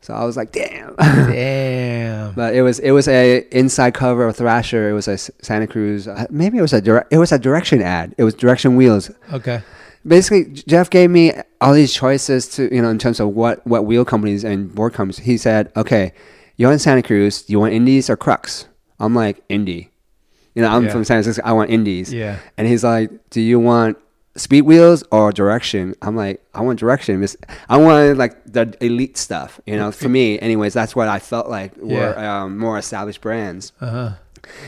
Speaker 2: So I was like, damn.
Speaker 11: Damn.
Speaker 2: but it was it was a inside cover of Thrasher. It was a Santa Cruz. Uh, maybe it was a direct, it was a direction ad. It was direction wheels.
Speaker 11: Okay.
Speaker 2: Basically, Jeff gave me all these choices to you know in terms of what what wheel companies and board companies. He said, okay, you're in Santa Cruz. Do you want Indies or Krux? I'm like Indy. You know, I'm
Speaker 11: Yeah.
Speaker 2: from San Francisco. I want Indies.
Speaker 11: Yeah.
Speaker 2: And he's like, do you want speed wheels or direction? I'm like, I want direction. I want like the elite stuff. You know, for me, anyways, that's what I felt like were
Speaker 11: Yeah.
Speaker 2: um, more established brands.
Speaker 11: Uh huh.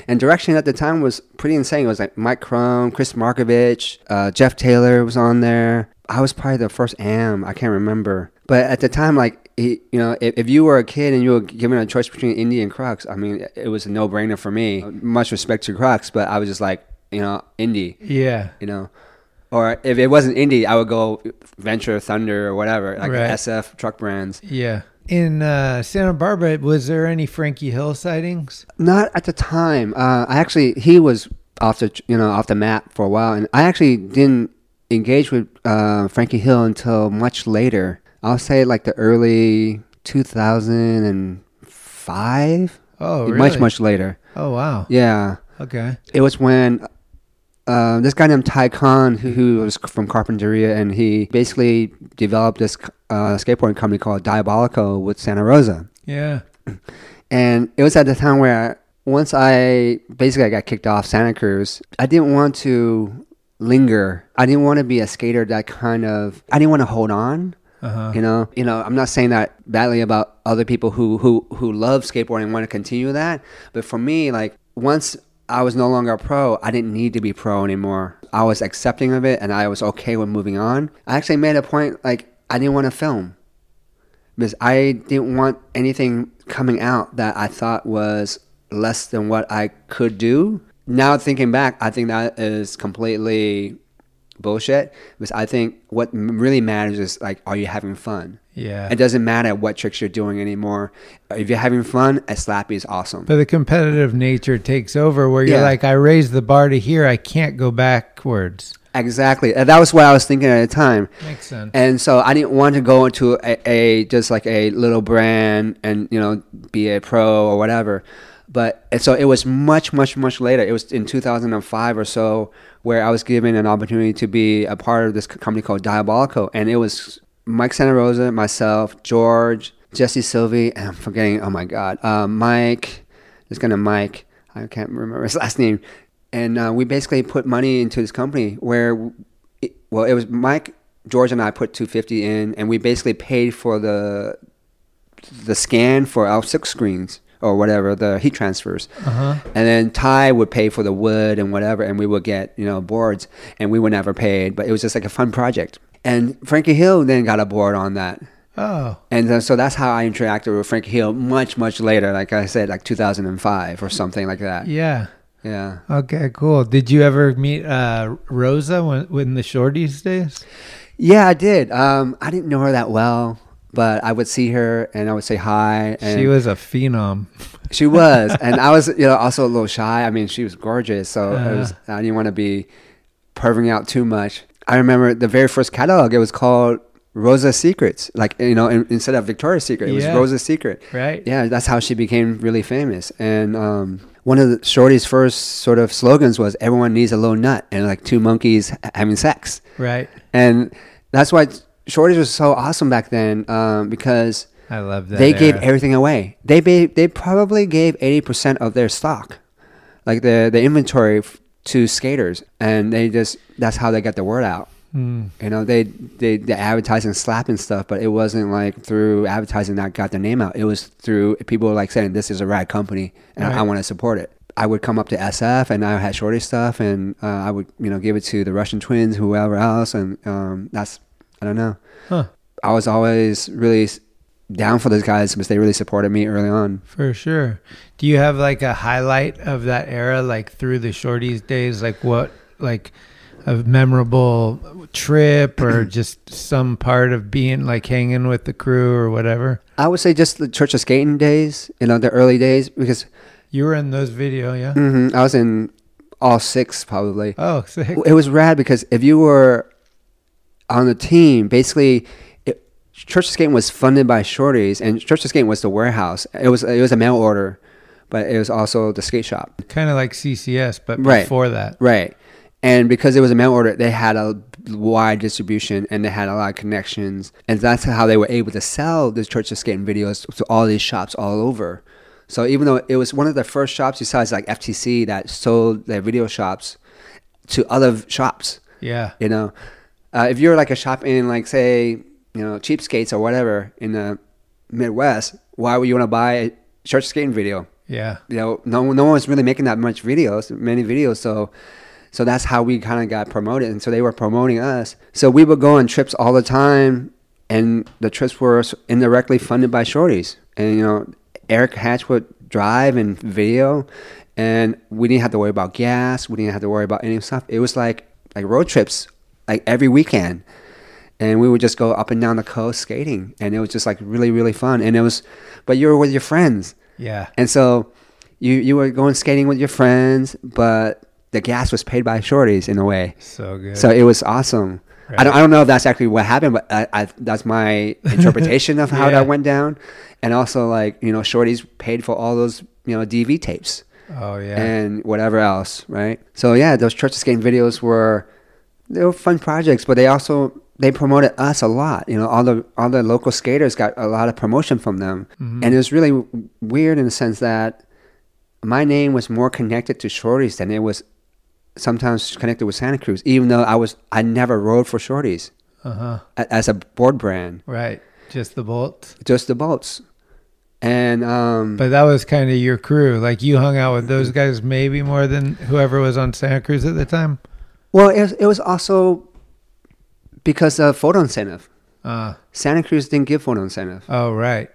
Speaker 2: And direction at the time was pretty insane. It was like Mike Crum, Chris Markovich, uh, Jeff Taylor was on there. I was probably the first AM. I can't remember. But at the time, like, he, you know, if, if you were a kid and you were given a choice between Indy and Krux, I mean, it was a no brainer for me. Much respect to Krux, but I was just like, you know, Indy,
Speaker 11: Yeah.
Speaker 2: you know. Or if it wasn't Indy, I would go Venture, Thunder, or whatever, like
Speaker 11: Right.
Speaker 2: SF truck brands.
Speaker 11: Yeah. In uh, Santa Barbara, was there any Frankie Hill sightings?
Speaker 2: Not at the time. Uh, I actually he was off the you know off the map for a while, and I actually didn't engage with uh, Frankie Hill until much later. I'll say like the early 2005.
Speaker 11: Oh,
Speaker 2: Much
Speaker 11: really?
Speaker 2: much later.
Speaker 11: Oh, wow.
Speaker 2: Yeah,
Speaker 11: Okay.
Speaker 2: it was when. Uh, this guy named Ty Khan, who, who was from Carpinteria, and he basically developed this uh, skateboarding company called Diabolico with Santarossa.
Speaker 11: Yeah.
Speaker 2: And it was at the time where once I basically I got kicked off Santa Cruz, I didn't want to linger. I didn't want to be a skater that kind of I didn't want to hold on.
Speaker 11: Uh-huh.
Speaker 2: You know, you know, I'm not saying that badly about other people who who who love skateboarding and want to continue that, but for me, like once I was no longer a pro, I didn't need to be pro anymore. I was accepting of it and I was okay with moving on. I actually made a point like I didn't want to film because I didn't want anything coming out that I thought was less than what I could do. Now thinking back, I think that is completely bullshit because I think what really matters is like, are you having fun?
Speaker 11: Yeah.
Speaker 2: It doesn't matter what tricks you're doing anymore. If you're having fun, a slappy is awesome.
Speaker 11: But the competitive nature takes over where you're
Speaker 2: Yeah.
Speaker 11: like, I raised the bar to here. I can't go backwards.
Speaker 2: Exactly. And that was what I was thinking at the time.
Speaker 11: Makes sense.
Speaker 2: And so I didn't want to go into a, a just like a little brand and you know be a pro or whatever. But so it was much, much, much later. It was in 2005 or so where I was given an opportunity to be a part of this company called Diabolico, and it was Mike Santarossa, myself, George, Jesse Sylvie, and I'm forgetting. Oh my God, uh, Mike. This gonna Mike. I can't remember his last name. And uh, we basically put money into this company where, it, well, it was Mike, George, and I put 250 in, and we basically paid for the the scan for our six screens or whatever the heat transfers,
Speaker 11: Uh-huh.
Speaker 2: and then Ty would pay for the wood and whatever, and we would get you know boards, and we were never paid, but it was just like a fun project. And Frankie Hill then got a board on that.
Speaker 11: Oh.
Speaker 2: And uh, so that's how I interacted with Frankie Hill much, much later. Like I said, like 2005 or something like that.
Speaker 11: Yeah.
Speaker 2: Yeah.
Speaker 11: Okay, cool. Did you ever meet uh, Rosa when, when the shorties days?
Speaker 2: Yeah, I did. Um, I didn't know her that well, but I would see her and I would say hi. And
Speaker 11: She was a phenom.
Speaker 2: She was, and I was, you know, also a little shy. I mean, she was gorgeous, so
Speaker 11: Uh-huh.
Speaker 2: was, I didn't want to be perving out too much. I remember the very first catalog. It was called Rosa's Secrets. Like you know, in, instead of Victoria's Secret, it was
Speaker 11: Yeah.
Speaker 2: Rosa's Secret.
Speaker 11: Right.
Speaker 2: Yeah, that's how she became really famous. And um, one of the Shorty's first sort of slogans was "Everyone needs a little nut," and like two monkeys having sex.
Speaker 11: Right.
Speaker 2: And that's why Shorty's was so awesome back then um, because
Speaker 11: I love that.
Speaker 2: they gave everything away. They ba- they probably gave eighty percent of their stock, like the the inventory f- to skaters, and they just that's how they got the word out. You know, they they they advertising slapping stuff, but it wasn't like through advertising that got their name out. It was through people like saying this is a rad company and I,
Speaker 11: Right.
Speaker 2: want to support it. I would come up to SF and I had shorty stuff and uh, I would you know give it to the Russian twins, whoever else, and um, that's I don't know.
Speaker 11: Huh.
Speaker 2: I was always really down for those guys because they really supported me early on.
Speaker 11: For sure. Do you have like a highlight of that era, like through the shorties days? Like what, like a memorable trip or just some part of being like hanging with the crew or whatever?
Speaker 2: I would say just the Church of Skating days, you know, the early days because
Speaker 11: You were in those video, yeah?
Speaker 2: Mm-hmm. I was in all six probably.
Speaker 11: Oh, sick.
Speaker 2: It was rad because if you were on the team, basically, it, Church of Skating was funded by Shorties, and Church of Skating was the warehouse. It was it was a mail order, but it was also the skate shop.
Speaker 11: Kind of like CCS, but
Speaker 2: Right.
Speaker 11: before that.
Speaker 2: Right. And because it was a mail order, they had a wide distribution and they had a lot of connections. And that's how they were able to sell the Church of Skating videos to all these shops all over. So even though it was one of the first shops besides like FTC that sold their video shops to other shops,
Speaker 11: Yeah.
Speaker 2: you know, uh, if you're like a shop in like say, you know, cheapskates or whatever in the Midwest, why would you want to buy a Church Skating video?
Speaker 11: Yeah.
Speaker 2: you know, no no one was really making that much videos, many videos. So, so that's how we kind of got promoted, and so they were promoting us. So we would go on trips all the time, and the trips were indirectly funded by Shorties. And you know, Eric Hatch would drive and video, and we didn't have to worry about gas. We didn't have to worry about any stuff. It was like like road trips, like every weekend and we would just go up and down the coast skating and it was just like really really fun and it was but you were with your friends
Speaker 11: Yeah.
Speaker 2: and so you you were going skating with your friends but the gas was paid by shorties in a way
Speaker 11: So good.
Speaker 2: so it was awesome I, don't, I don't know if that's actually what happened but I, I, that's my interpretation of how
Speaker 11: Yeah.
Speaker 2: that went down and also like you know shorties paid for all those you know dv tapes
Speaker 11: oh, yeah.
Speaker 2: and whatever else, right? So yeah, those church of skating videos were they were fun projects, but they also they promoted us a lot. You know, all the all the local skaters got a lot of promotion from them, and it was really w- weird in the sense that my name was more connected to Shorties than it was sometimes connected with Santa Cruz, even though I was I never rode for Shorties
Speaker 11: uh huh.
Speaker 2: a- as a board brand,
Speaker 11: Right. Just the bolts.
Speaker 2: just the bolts. And um,
Speaker 11: But that was kind of your crew. Like you hung out with those guys maybe more than whoever was on Santa Cruz at the time.
Speaker 2: Well, it was, it was also because of photo incentive.
Speaker 11: Uh,
Speaker 2: Santa Cruz didn't give photo incentive.
Speaker 11: oh, right.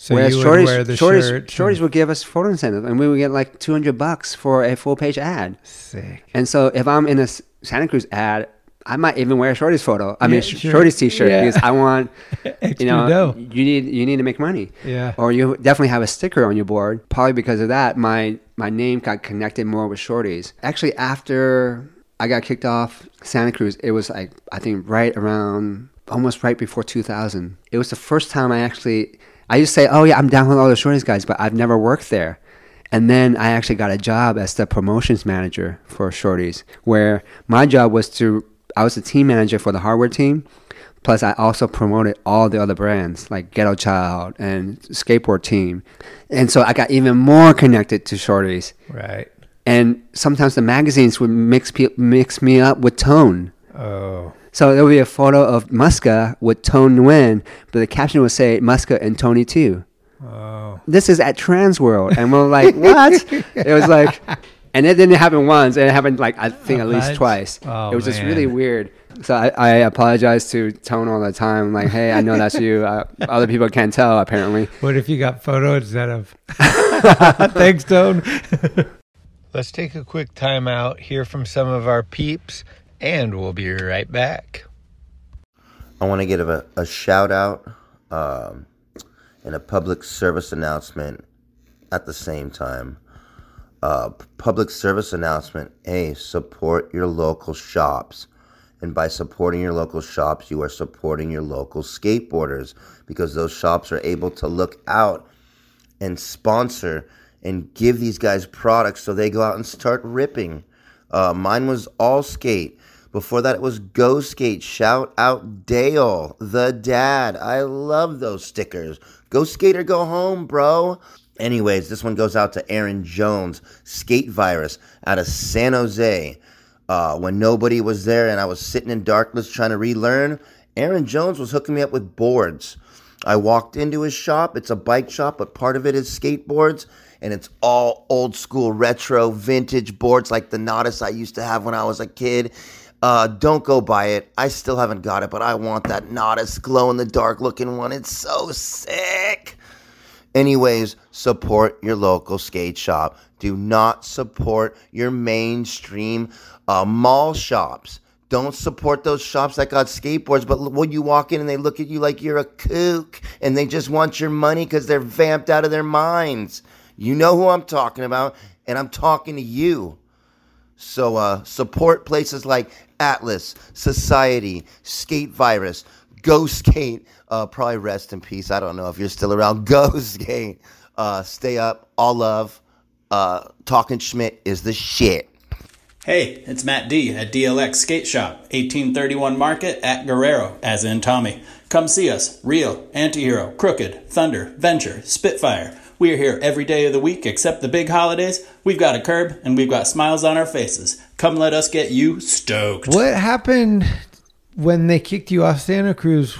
Speaker 11: So
Speaker 2: Whereas
Speaker 11: you would
Speaker 2: shorties,
Speaker 11: wear the
Speaker 2: shorties,
Speaker 11: shirt.
Speaker 2: shorties would give us photo incentive, and we would get like two hundred bucks for a full page ad.
Speaker 11: Sick.
Speaker 2: And so if I'm in a Santa Cruz ad, I might even wear a shorties photo. I mean,
Speaker 11: Yeah,
Speaker 2: sh-
Speaker 11: sure.
Speaker 2: shorties T-shirt
Speaker 11: Yeah.
Speaker 2: because I want you know
Speaker 11: dough.
Speaker 2: you need you need to make money.
Speaker 11: Yeah.
Speaker 2: Or you definitely have a sticker on your board. Probably because of that, my my name got connected more with shorties. Actually, after I got kicked off Santa Cruz, it was like I think right around almost right before 2000. It was the first time I actually I used to say, "Oh yeah, I'm down with all the shorties guys," but I've never worked there. And then I actually got a job as the promotions manager for Shorties, where my job was to I was the team manager for the hardware team. Plus, I also promoted all the other brands like Ghetto Child and Skateboard Team, and so I got even more connected to Shorties.
Speaker 11: Right.
Speaker 2: And sometimes the magazines would mix pe- mix me up with Tone.
Speaker 11: Oh.
Speaker 2: So there would be a photo of Muska with Tone Nguyen, but the caption would say Muska and Tony too.
Speaker 11: Oh.
Speaker 2: This is at Transworld, and we're like, what? it was like, and it didn't happen once. It happened like I think at least twice.
Speaker 11: Oh,
Speaker 2: it was just really weird. So I, I apologize to Tone all the time. Like, hey, I know that's you. Uh, other people can't tell apparently.
Speaker 11: What if you got photo instead of? Thanks, Tone. Let's take a quick time out, hear from some of our peeps, and we'll be right back.
Speaker 12: I want to give a, a shout out um, and a public service announcement at the same time. Uh, public service announcement A, support your local shops. And by supporting your local shops, you are supporting your local skateboarders because those shops are able to look out and sponsor and give these guys products so they go out and start ripping. Uh, mine was All Skate. Before that, it was Go Skate. Shout out Dale, the dad. I love those stickers. Go skate or go home, bro. Anyways, this one goes out to Aaron Jones, Skate Virus, out of San Jose. uh, when nobody was there and I was sitting in darkness trying to relearn, Aaron Jones was hooking me up with boards. I walked into his shop. It's a bike shop, but part of it is skateboards. And it's all old school, retro, vintage boards like the Nodus I used to have when I was a kid. Uh, don't go buy it. I still haven't got it, but I want that Nodus glow in the dark looking one. It's so sick. Anyways, support your local skate shop. Do not support your mainstream uh, mall shops. Don't support those shops that got skateboards, but when you walk in and they look at you like you're a kook and they just want your money because they're vamped out of their minds. You know who I'm talking about, and I'm talking to you. So uh, support places like Atlas, Society, Skate Virus, Go Skate. Uh, probably rest in peace. I don't know if you're still around. Go Skate. Uh, stay up. All love. Uh, Talking Schmidt is the shit.
Speaker 13: Hey, it's Matt D at DLX Skate Shop, 1831 Market at Guerrero, as in Tommy. Come see us. Real, Antihero, Crooked, Thunder, Venture, Spitfire. We are here every day of the week except the big holidays. We've got a curb and we've got smiles on our faces. Come let us get you stoked.
Speaker 11: What happened when they kicked you off Santa Cruz?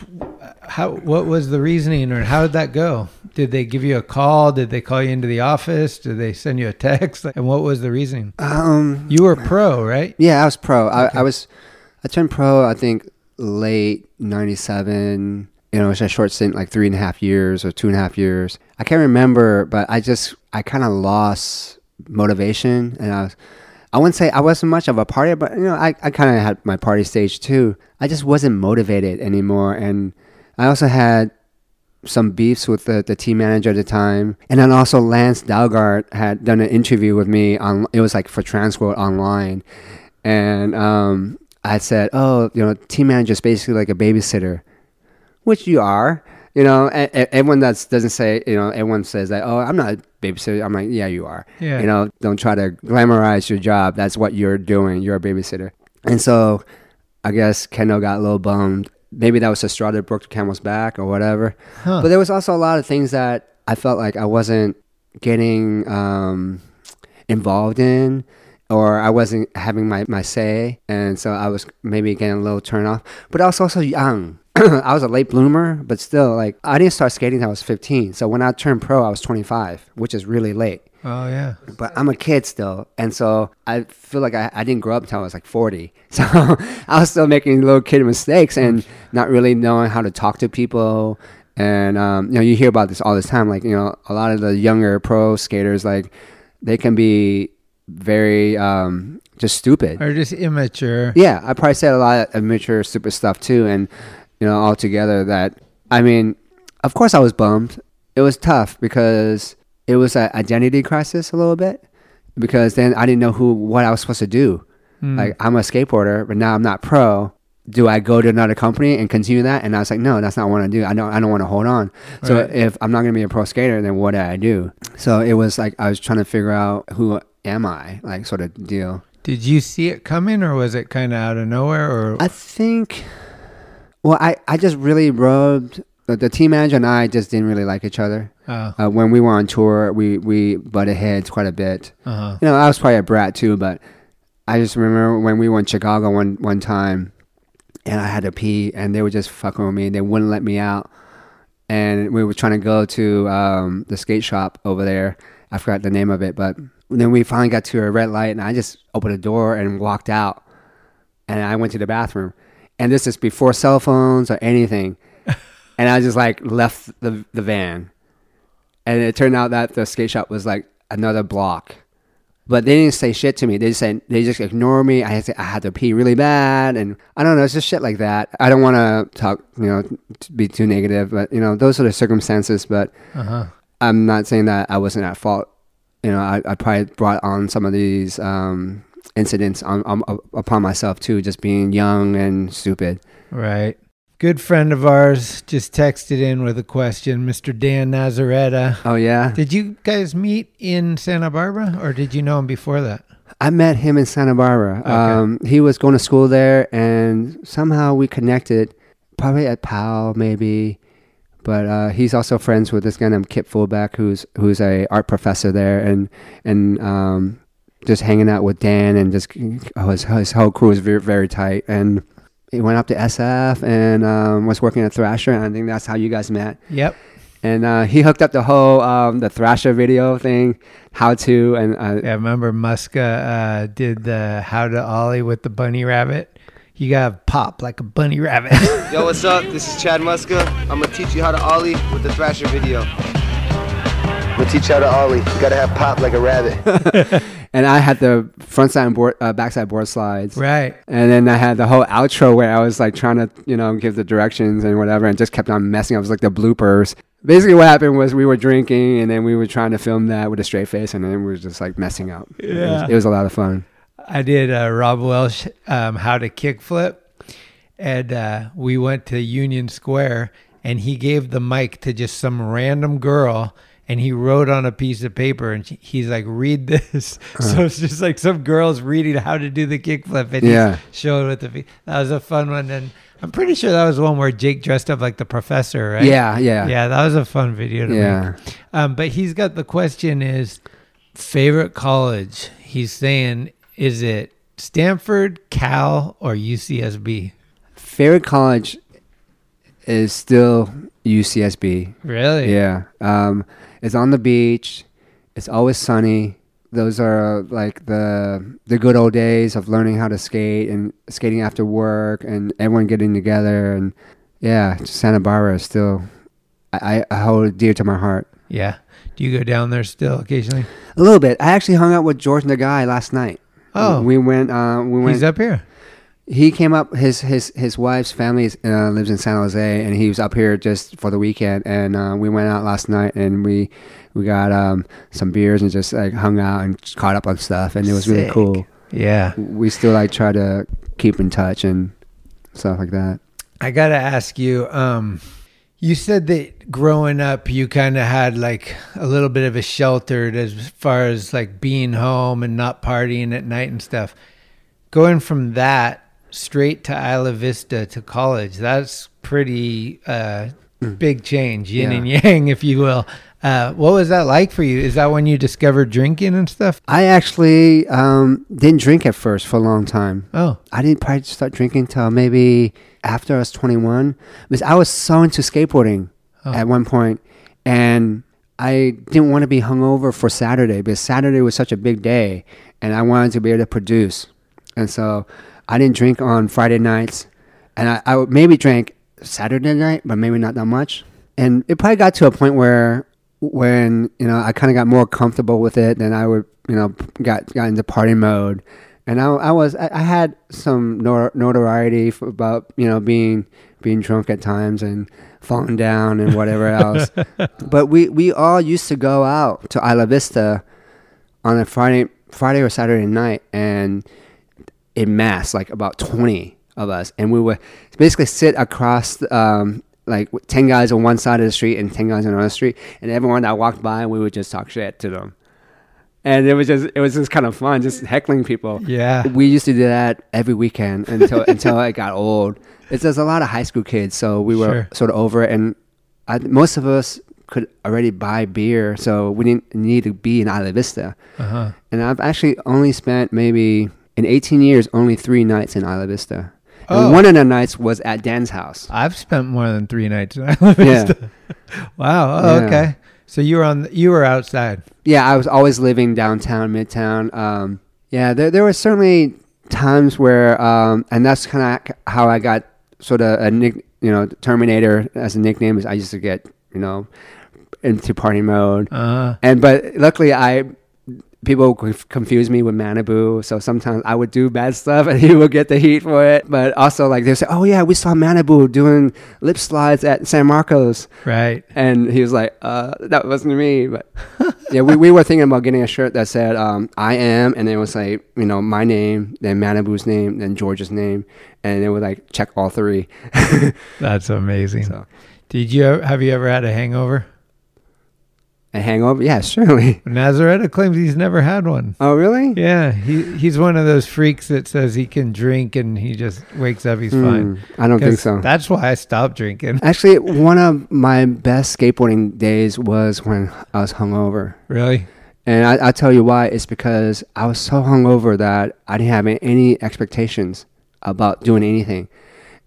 Speaker 11: How what was the reasoning or how did that go? Did they give you a call? Did they call you into the office? Did they send you a text? And what was the reasoning?
Speaker 2: Um,
Speaker 11: you were pro, right?
Speaker 2: Yeah, I was pro. Okay. I, I was, I turned pro. I think late '97. You know, it was a short stint, like three and a half years or two and a half years. I can't remember, but I just I kind of lost motivation, and I was. I wouldn't say I wasn't much of a partier, but you know, I, I kind of had my party stage too. I just wasn't motivated anymore, and I also had some beefs with the, the team manager at the time. And then also Lance Dalgart had done an interview with me on it was like for Transworld online. And um, I said, Oh, you know, team manager is basically like a babysitter. Which you are. You know, everyone that doesn't say, you know, everyone says that, oh, I'm not a babysitter. I'm like, yeah, you are.
Speaker 11: Yeah.
Speaker 2: You know, don't try to glamorize your job. That's what you're doing. You're a babysitter. And so I guess Kendall got a little bummed maybe that was a straw that broke the camel's back or whatever. Huh. But there was also a lot of things that I felt like I wasn't getting um, involved in or I wasn't having my, my say. And so I was maybe getting a little turned off. But I was also young. I was a late bloomer, but still, like, I didn't start skating until I was 15. So when I turned pro, I was 25, which is really late.
Speaker 11: Oh yeah.
Speaker 2: But I'm a kid still, and so I feel like I, I didn't grow up until I was like 40. So I was still making little kid mistakes and not really knowing how to talk to people. And um, you know, you hear about this all this time. Like you know, a lot of the younger pro skaters, like they can be very um, just stupid
Speaker 11: or just immature.
Speaker 2: Yeah, I probably said a lot of immature, stupid stuff too. And you know, altogether, that I mean, of course, I was bummed. It was tough because it was an identity crisis a little bit because then I didn't know who what I was supposed to do. Mm. Like I'm a skateboarder, but now I'm not pro. Do I go to another company and continue that? And I was like, no, that's not what I want to do. I don't. I don't want to hold on. So if I'm not going to be a pro skater, then what do I do? So it was like I was trying to figure out who am I, like sort of deal.
Speaker 11: Did you see it coming, or was it kind of out of nowhere? Or
Speaker 2: I think, well, I I just really rubbed the, the team manager and I just didn't really like each other.
Speaker 11: Oh.
Speaker 2: Uh, when we were on tour, we we butted heads quite a bit.
Speaker 11: Uh-huh.
Speaker 2: You know, I was probably a brat too, but I just remember when we were in Chicago one one time, and I had to pee, and they were just fucking with me. And they wouldn't let me out, and we were trying to go to um, the skate shop over there. I forgot the name of it, but then we finally got to a red light, and I just opened the door and walked out, and I went to the bathroom. And this is before cell phones or anything and I just like left the the van, and it turned out that the skate shop was like another block. But they didn't say shit to me. They just said they just ignored me. I had to, I had to pee really bad, and I don't know. It's just shit like that. I don't want to talk, you know, to be too negative, but you know, those are the circumstances. But
Speaker 11: uh-huh.
Speaker 2: I'm not saying that I wasn't at fault. You know, I, I probably brought on some of these um, incidents on, on, upon myself too, just being young and stupid.
Speaker 11: Right. Good friend of ours just texted in with a question, Mr. Dan Nazaretta.
Speaker 2: Oh yeah.
Speaker 11: Did you guys meet in Santa Barbara, or did you know him before that?
Speaker 2: I met him in Santa Barbara. Okay. Um, he was going to school there, and somehow we connected. Probably at Powell, maybe. But uh, he's also friends with this guy named Kip Fulbeck, who's who's a art professor there, and and um, just hanging out with Dan and just oh, his, his whole crew was very very tight and he went up to SF and um, was working at Thrasher and I think that's how you guys met.
Speaker 11: Yep.
Speaker 2: And uh, he hooked up the whole um, the Thrasher video thing, how to and uh,
Speaker 11: yeah, remember Muska uh, did the how to ollie with the bunny rabbit. You gotta pop like a bunny rabbit.
Speaker 14: Yo, what's up? This is Chad Muska. I'm gonna teach you how to ollie with the Thrasher video. I'm gonna teach you how to ollie. You gotta have pop like a rabbit.
Speaker 2: and I had the front side and board, uh, backside board slides.
Speaker 11: Right.
Speaker 2: And then I had the whole outro where I was like trying to, you know, give the directions and whatever, and just kept on messing. up. It was like the bloopers. Basically, what happened was we were drinking, and then we were trying to film that with a straight face, and then we were just like messing up.
Speaker 11: Yeah.
Speaker 2: It was, it was a lot of fun.
Speaker 11: I did uh, Rob Welsh um, how to kickflip, and uh, we went to Union Square, and he gave the mic to just some random girl, and he wrote on a piece of paper, and he's like, "Read this." So it's just like some girls reading how to do the kickflip, and
Speaker 2: Yeah.
Speaker 11: he's showing with the. That was a fun one, and I'm pretty sure that was one where Jake dressed up like the professor, right?
Speaker 2: Yeah, yeah.
Speaker 11: yeah. That was a fun video to
Speaker 2: Yeah.
Speaker 11: make. Um, but he's got the question is favorite college. He's saying, is it Stanford, Cal, or UCSB?
Speaker 2: Favorite college is still UCSB.
Speaker 11: Really?
Speaker 2: Yeah. Um, it's on the beach. It's always sunny. Those are like the the good old days of learning how to skate and skating after work and everyone getting together and yeah, Santa Barbara is still I, I hold dear to my heart.
Speaker 11: Yeah. Do you go down there still occasionally?
Speaker 2: A little bit. I actually hung out with George Nagai last night.
Speaker 11: Oh.
Speaker 2: we went. Uh, we went.
Speaker 11: He's up here.
Speaker 2: He came up. His his his wife's family uh, lives in San Jose, and he was up here just for the weekend. And uh, we went out last night, and we we got um, some beers and just like hung out and caught up on stuff, and it was really cool.
Speaker 11: Yeah.
Speaker 2: We still like try to keep in touch and stuff like that.
Speaker 11: I got to ask you, um, you said that growing up, you kind of had like a little bit of a sheltered as far as like being home and not partying at night and stuff. Going from that straight to Isla Vista to college, that's pretty uh, big change, yin
Speaker 2: Yeah.
Speaker 11: and yang, if you will. Uh, what was that like for you? Is that when you discovered drinking and stuff?
Speaker 2: I actually um, didn't drink at first for a long time.
Speaker 11: Oh.
Speaker 2: I didn't probably start drinking till maybe after I was 21 because I was so into skateboarding
Speaker 11: Oh.
Speaker 2: at one point and I didn't want to be hungover for Saturday because Saturday was such a big day and I wanted to be able to produce. And so I didn't drink on Friday nights and I, I would maybe drank Saturday night, but maybe not that much. And it probably got to a point where when, you know, I kind of got more comfortable with it, then I would, you know, got, got into party mode. And I, I was, I, I had some notoriety for about, you know, being, being drunk at times and falling down and whatever else. but we, we all used to go out to Isla Vista on a Friday, Friday or Saturday night and in mass, like about 20 of us. And we would basically sit across, um, like 10 guys on one side of the street and 10 guys on another street. And everyone that walked by, we would just talk shit to them. And it was just, it was just kind of fun, just heckling people.
Speaker 11: Yeah.
Speaker 2: We used to do that every weekend until, until I got old. It's there's a lot of high school kids, so we were
Speaker 11: Sure.
Speaker 2: sort of over it. And I, most of us could already buy beer, so we didn't need to be in Isla Vista.
Speaker 11: Uh-huh.
Speaker 2: And I've actually only spent maybe in 18 years only three nights in Isla Vista. And
Speaker 11: Oh.
Speaker 2: one of the nights was at Dan's house.
Speaker 11: I've spent more than three nights in Isla Vista. wow. Oh,
Speaker 2: Yeah.
Speaker 11: okay. So you were on. The, you were outside.
Speaker 2: Yeah, I was always living downtown, midtown. Um, yeah, there there were certainly times where, um, and that's kind of how I got sort of a nick, you know, Terminator as a nickname. Is I used to get you know into party mode,
Speaker 11: Uh-huh.
Speaker 2: and but luckily I people confuse me with Manabu, so sometimes I would do bad stuff and he would get the heat for it. But also like they say, oh yeah, we saw Manabu doing lip slides at San Marcos.
Speaker 11: Right.
Speaker 2: And he was like, uh, that wasn't me. But yeah, we, we were thinking about getting a shirt that said, um, I am, and it was like, you know, my name, then Manabu's name, then George's name. And it would like check all three.
Speaker 11: That's amazing.
Speaker 2: So-
Speaker 11: Did you have you ever had a hangover?
Speaker 2: A hangover? Yeah, surely.
Speaker 11: Nazaretta claims he's never had one.
Speaker 2: Oh, really?
Speaker 11: Yeah, he he's one of those freaks that says he can drink and he just wakes up he's
Speaker 2: Hmm,
Speaker 11: fine.
Speaker 2: I don't think so.
Speaker 11: That's why I stopped drinking.
Speaker 2: Actually, one of my best skateboarding days was when I was hungover.
Speaker 11: Really?
Speaker 2: And I, I'll tell you why. It's because I was so hungover that I didn't have any expectations about doing anything.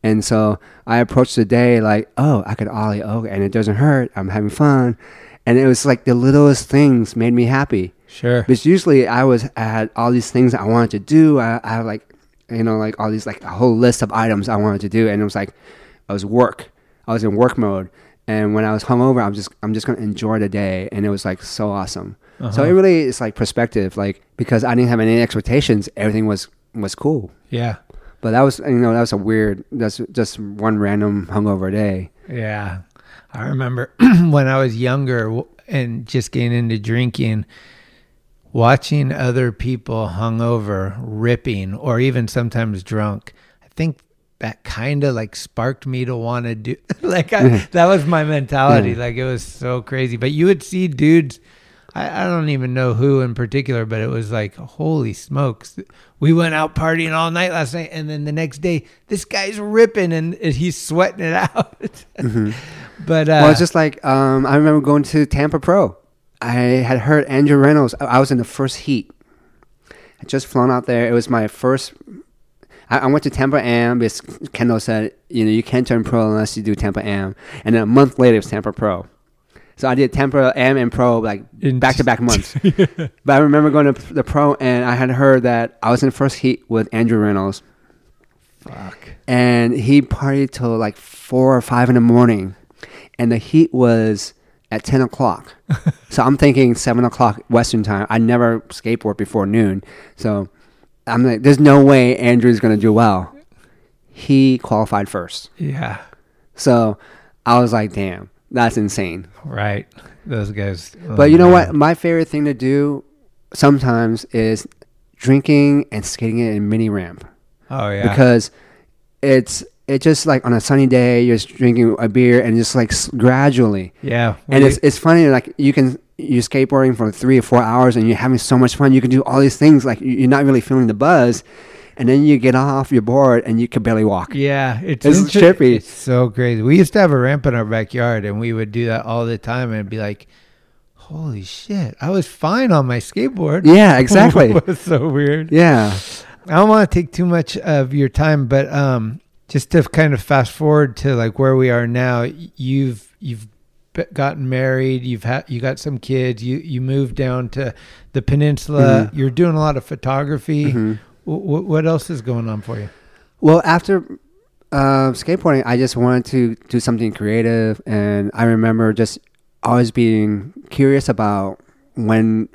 Speaker 2: And so I approached the day like, oh, I could ollie, oh, and it doesn't hurt. I'm having fun. And it was like the littlest things made me happy.
Speaker 11: Sure.
Speaker 2: Because usually I was I had all these things I wanted to do. I, I have like, you know, like all these like a whole list of items I wanted to do, and it was like, I was work. I was in work mode. And when I was hungover, I'm just I'm just gonna enjoy the day, and it was like so awesome. Uh-huh. So it really is like perspective, like because I didn't have any expectations, everything was was cool.
Speaker 11: Yeah.
Speaker 2: But that was you know that was a weird. That's just one random hungover day.
Speaker 11: Yeah, I remember when I was younger and just getting into drinking, watching other people hungover, ripping, or even sometimes drunk. I think that kind of like sparked me to want to do like I, that was my mentality. Like it was so crazy. But you would see dudes I, I don't even know who in particular, but it was like, holy smokes. We went out partying all night last night, and then the next day, this guy's ripping and he's sweating it out. mm-hmm. But uh,
Speaker 2: well, it's just like um, I remember going to Tampa Pro. I had heard Andrew Reynolds. I was in the first heat. I just flown out there. It was my first. I, I went to Tampa Am because Kendall said, you know, you can't turn pro unless you do Tampa Am. And then a month later, it was Tampa Pro. So I did Tampa Am and Pro like back to back months. but I remember going to the Pro and I had heard that I was in the first heat with Andrew Reynolds.
Speaker 11: Fuck.
Speaker 2: And he partied till like four or five in the morning, and the heat was at ten o'clock. so I'm thinking seven o'clock Western time. I never skateboard before noon, so I'm like, there's no way Andrew's gonna do well. He qualified first.
Speaker 11: Yeah.
Speaker 2: So I was like, damn. That's insane.
Speaker 11: Right. Those guys.
Speaker 2: Oh but you know man. what? My favorite thing to do sometimes is drinking and skating it in mini ramp.
Speaker 11: Oh yeah.
Speaker 2: Because it's it's just like on a sunny day, you're just drinking a beer and just like gradually.
Speaker 11: Yeah.
Speaker 2: And it's it's funny like you can you're skateboarding for three or four hours and you're having so much fun. You can do all these things like you're not really feeling the buzz, and then you get off your board and you can barely walk.
Speaker 11: Yeah, it's,
Speaker 2: it's trippy.
Speaker 11: It's so crazy. We used to have a ramp in our backyard, and we would do that all the time, and be like, "Holy shit, I was fine on my skateboard."
Speaker 2: Yeah, exactly.
Speaker 11: it was so weird.
Speaker 2: Yeah,
Speaker 11: I don't want to take too much of your time, but um, just to kind of fast forward to like where we are now, you've you've gotten married you've had you got some kids you you moved down to the peninsula mm-hmm. you're doing a lot of photography mm-hmm. W- what else is going on for you?
Speaker 2: Well, after uh, skateboarding, I just wanted to do something creative, and I remember just always being curious about when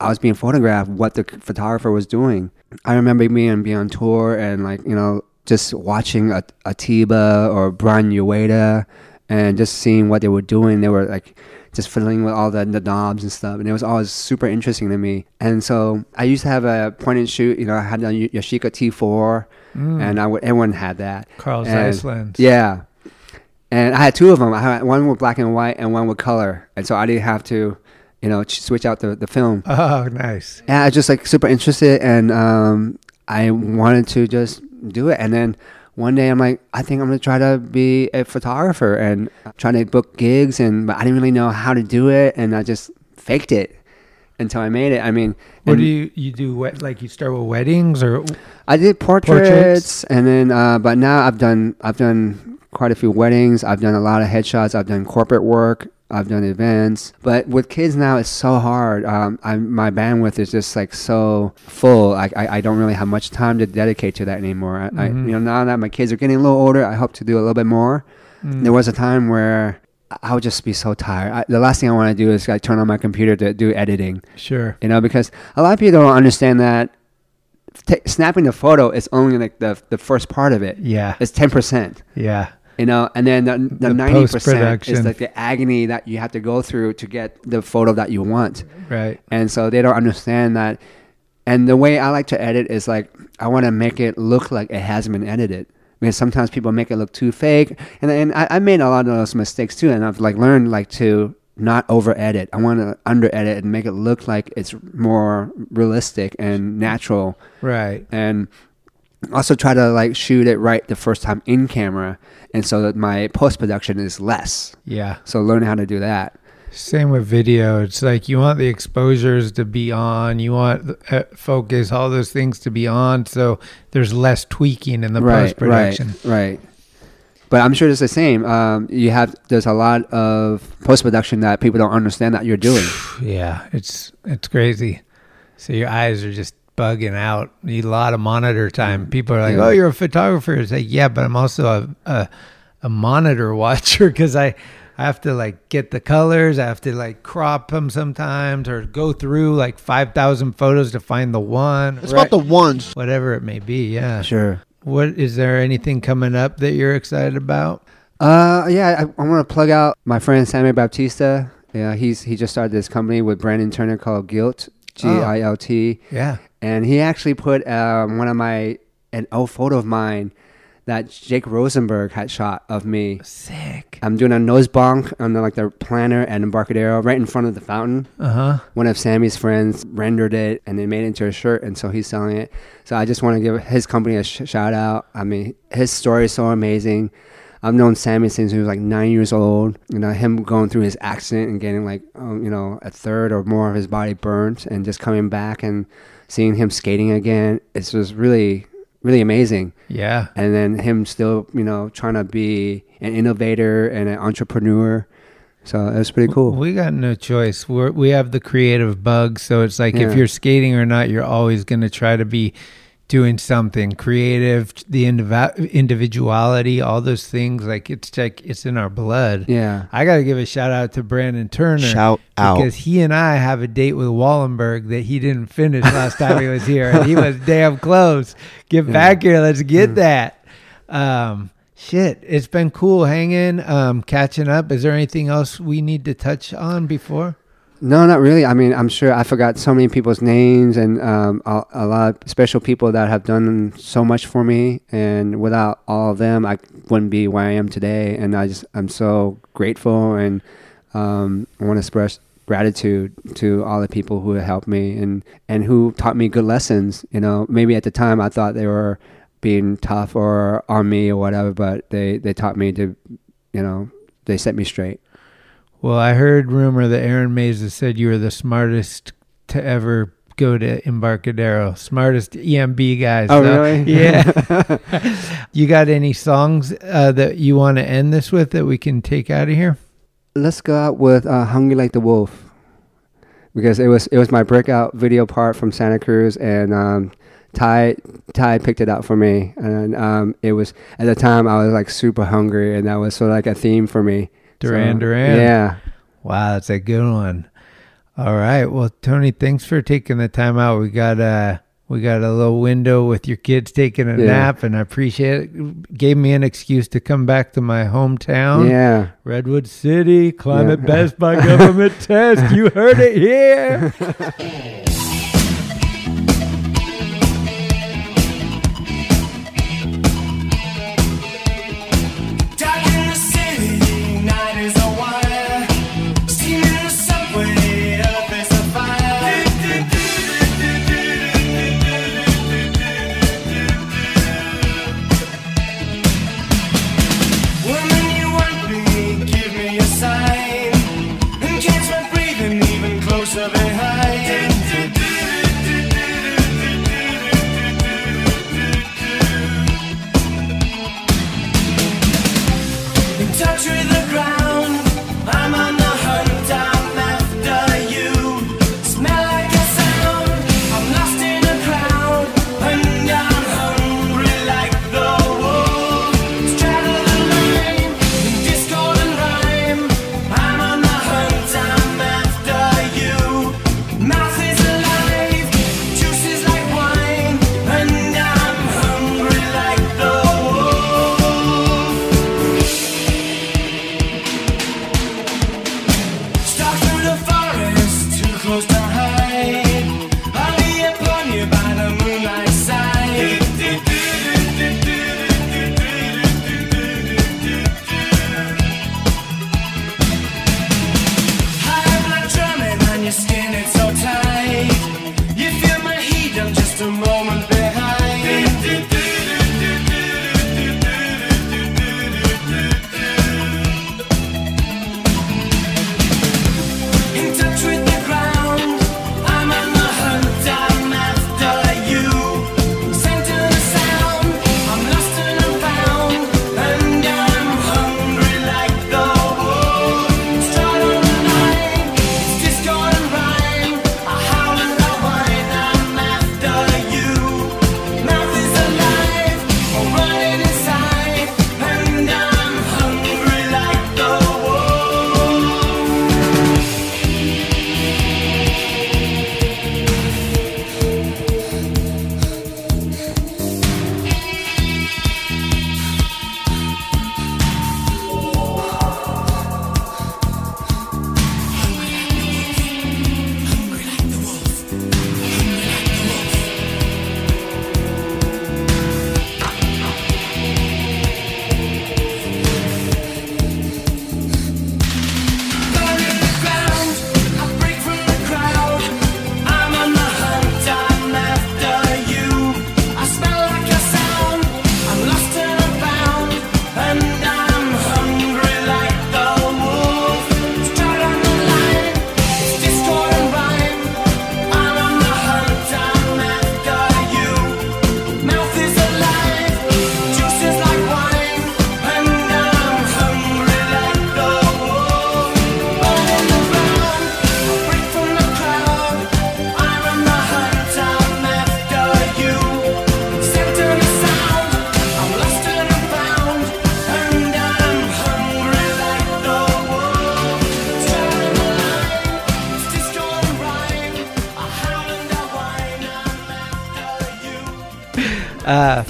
Speaker 2: I was being photographed, what the photographer was doing. I remember being being on tour and like you know just watching Atiba or Brian Ueda and just seeing what they were doing. They were like just fiddling with all the, the knobs and stuff. And it was always super interesting to me. And so I used to have a point and shoot. You know, I had a Yashica T4, mm. and I would, everyone had that.
Speaker 11: Carl Zeiss
Speaker 2: Yeah. And I had two of them. I had one with black and white and one with color. And so I didn't have to, you know, switch out the, the film.
Speaker 11: Oh, nice.
Speaker 2: Yeah, I was just like super interested. And um, I wanted to just do it. And then one day I'm like, I think I'm gonna try to be a photographer and try to book gigs, and but I didn't really know how to do it, and I just faked it until I made it. I mean,
Speaker 11: what do you you do? What like you start with weddings or?
Speaker 2: I did portraits, portraits? and then uh, but now I've done I've done quite a few weddings. I've done a lot of headshots. I've done corporate work. I've done events, but with kids now, it's so hard. Um, I, my bandwidth is just like so full. I, I, I, don't really have much time to dedicate to that anymore. I, mm-hmm. I, you know, now that my kids are getting a little older, I hope to do a little bit more. Mm. There was a time where I would just be so tired. I, the last thing I want to do is like turn on my computer to do editing.
Speaker 11: Sure.
Speaker 2: You know, because a lot of people don't understand that t- snapping the photo is only like the the first part of it.
Speaker 11: Yeah.
Speaker 2: It's ten percent.
Speaker 11: Yeah
Speaker 2: you know and then the ninety percent is like the agony that you have to go through to get the photo that you want.
Speaker 11: Right.
Speaker 2: And so they don't understand that. And the way i like to edit is like i want to make it look like it hasn't been edited. Because sometimes people make it look too fake. And, and I, I made a lot of those mistakes too. And i've like learned like to not over edit i want to under edit and make it look like it's more realistic and natural.
Speaker 11: Right.
Speaker 2: And also try to like shoot it right the first time in camera and so that my post production is less
Speaker 11: yeah
Speaker 2: so learn how to do that
Speaker 11: Same with video. It's like you want the exposures to be on, you want uh, focus, all those things to be on, so there's less tweaking in the
Speaker 2: right,
Speaker 11: post production.
Speaker 2: Right, right. But I'm sure it's the same. Um, you have there's a lot of post production that people don't understand that you're doing.
Speaker 11: yeah, it's it's crazy. So your eyes are just bugging out. Need a lot of monitor time. People are like, "Oh, you're a photographer." It's like, yeah, but I'm also a a, a monitor watcher because I I have to like get the colors. I have to like crop them sometimes or go through like five thousand photos to find the one.
Speaker 9: It's about the ones.
Speaker 11: whatever it may be. Yeah,
Speaker 2: Sure.
Speaker 11: What is there anything coming up that you're excited about?
Speaker 2: Uh, yeah, I, I want to plug out my friend Sammy Baptista. Yeah, he's he just started this company with Brandon Turner called Guilt, G I L T.
Speaker 11: Yeah.
Speaker 2: And he actually put um, one of my an old photo of mine that Jake Rosenberg had shot of me.
Speaker 11: Sick.
Speaker 2: I'm doing a nose bonk on the, like the planner and Embarcadero right in front of the fountain.
Speaker 11: Uh huh.
Speaker 2: One of Sammy's friends rendered it and they made it into a shirt, and so he's selling it. So I just want to give his company a sh- shout out. I mean, his story is so amazing. I've known Sammy since he was like nine years old. You know, him going through his accident and getting like, um, you know, a third or more of his body burnt, and just coming back and seeing him skating again, it was really, really amazing.
Speaker 11: Yeah.
Speaker 2: And then him still, you know, trying to be an innovator and an entrepreneur. So it was pretty cool.
Speaker 11: We got no choice. We're, we have the creative bug, so it's like
Speaker 2: Yeah.
Speaker 11: if you're skating or not, you're always going to try to be doing something creative. The indiv- individuality, all those things, like it's like it's in our blood.
Speaker 2: Yeah.
Speaker 11: I got to give a shout out to Brandon Turner.
Speaker 9: Shout out.
Speaker 11: because he and I have a date with Wallenberg that he didn't finish last time he was here, and he was damn close. Get back here, let's get that. Um, shit, it's been cool hanging, um, catching up. Is there anything else we need to touch on before?
Speaker 2: No, not really. I mean, I'm sure I forgot so many people's names and um, a, a lot of special people that have done so much for me. And without all of them, I wouldn't be where I am today. And I just, I'm so grateful and um, I want to express gratitude to all the people who helped me and, and who taught me good lessons. You know, maybe at the time I thought they were being tough or on me or whatever, but they, they taught me to, you know, they set me straight.
Speaker 11: Well, I heard rumor that Aaron Meza said you were the smartest to ever go to Embarcadero, smartest EMB guys.
Speaker 2: Oh,
Speaker 11: So,
Speaker 2: really?
Speaker 11: Yeah. you got any songs uh, that you want to end this with that we can take out of here?
Speaker 2: Let's go out with uh, "Hungry Like the Wolf" because it was it was my breakout video part from Santa Cruz, and um, Ty Ty picked it out for me, and um, it was at the time I was like super hungry, and that was sort of like a theme for me.
Speaker 11: Duran
Speaker 2: So,
Speaker 11: Duran.
Speaker 2: Yeah.
Speaker 11: Wow, that's a good one. All right. Well, Tony, thanks for taking the time out. We got uh we got a little window with your kids taking a
Speaker 2: Yeah.
Speaker 11: nap, and I appreciate it. Gave me an excuse to come back to my hometown.
Speaker 2: Yeah.
Speaker 11: Redwood City, climate
Speaker 2: Yeah.
Speaker 11: best by government test. You heard it here.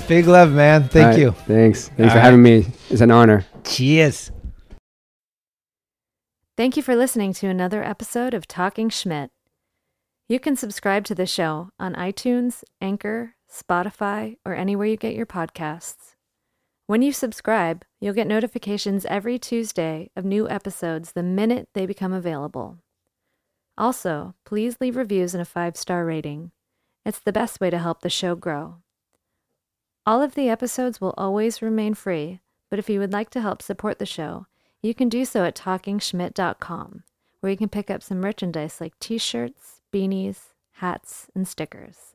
Speaker 11: big love, man. Thank
Speaker 2: All right,
Speaker 11: you.
Speaker 2: Thanks. Thanks
Speaker 11: All
Speaker 2: for
Speaker 11: right.
Speaker 2: having me. It's an honor.
Speaker 11: Cheers.
Speaker 15: Thank you for listening to another episode of Talking Schmidt. You can subscribe to the show on iTunes, Anchor, Spotify, or anywhere you get your podcasts. When you subscribe, you'll get notifications every Tuesday of new episodes the minute they become available. Also, please leave reviews and a five star rating. It's the best way to help the show grow. All of the episodes will always remain free, but if you would like to help support the show, you can do so at talkingschmidt.com, where you can pick up some merchandise like t shirts, beanies, hats, and stickers.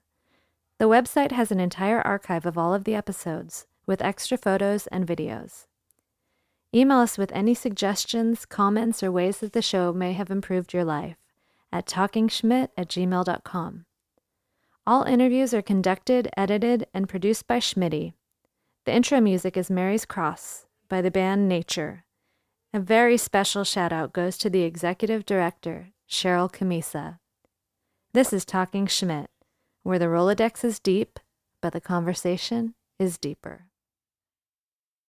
Speaker 15: The website has an entire archive of all of the episodes, with extra photos and videos. Email us with any suggestions, comments, or ways that the show may have improved your life at talkingschmidt at gmail.com. All interviews are conducted, edited, and produced by Schmitty. The intro music is Mary's Cross by the band Nature. A very special shout out goes to the executive director, Cheryl Camisa. This is Talking Schmidt, where the Rolodex is deep, but the conversation is deeper.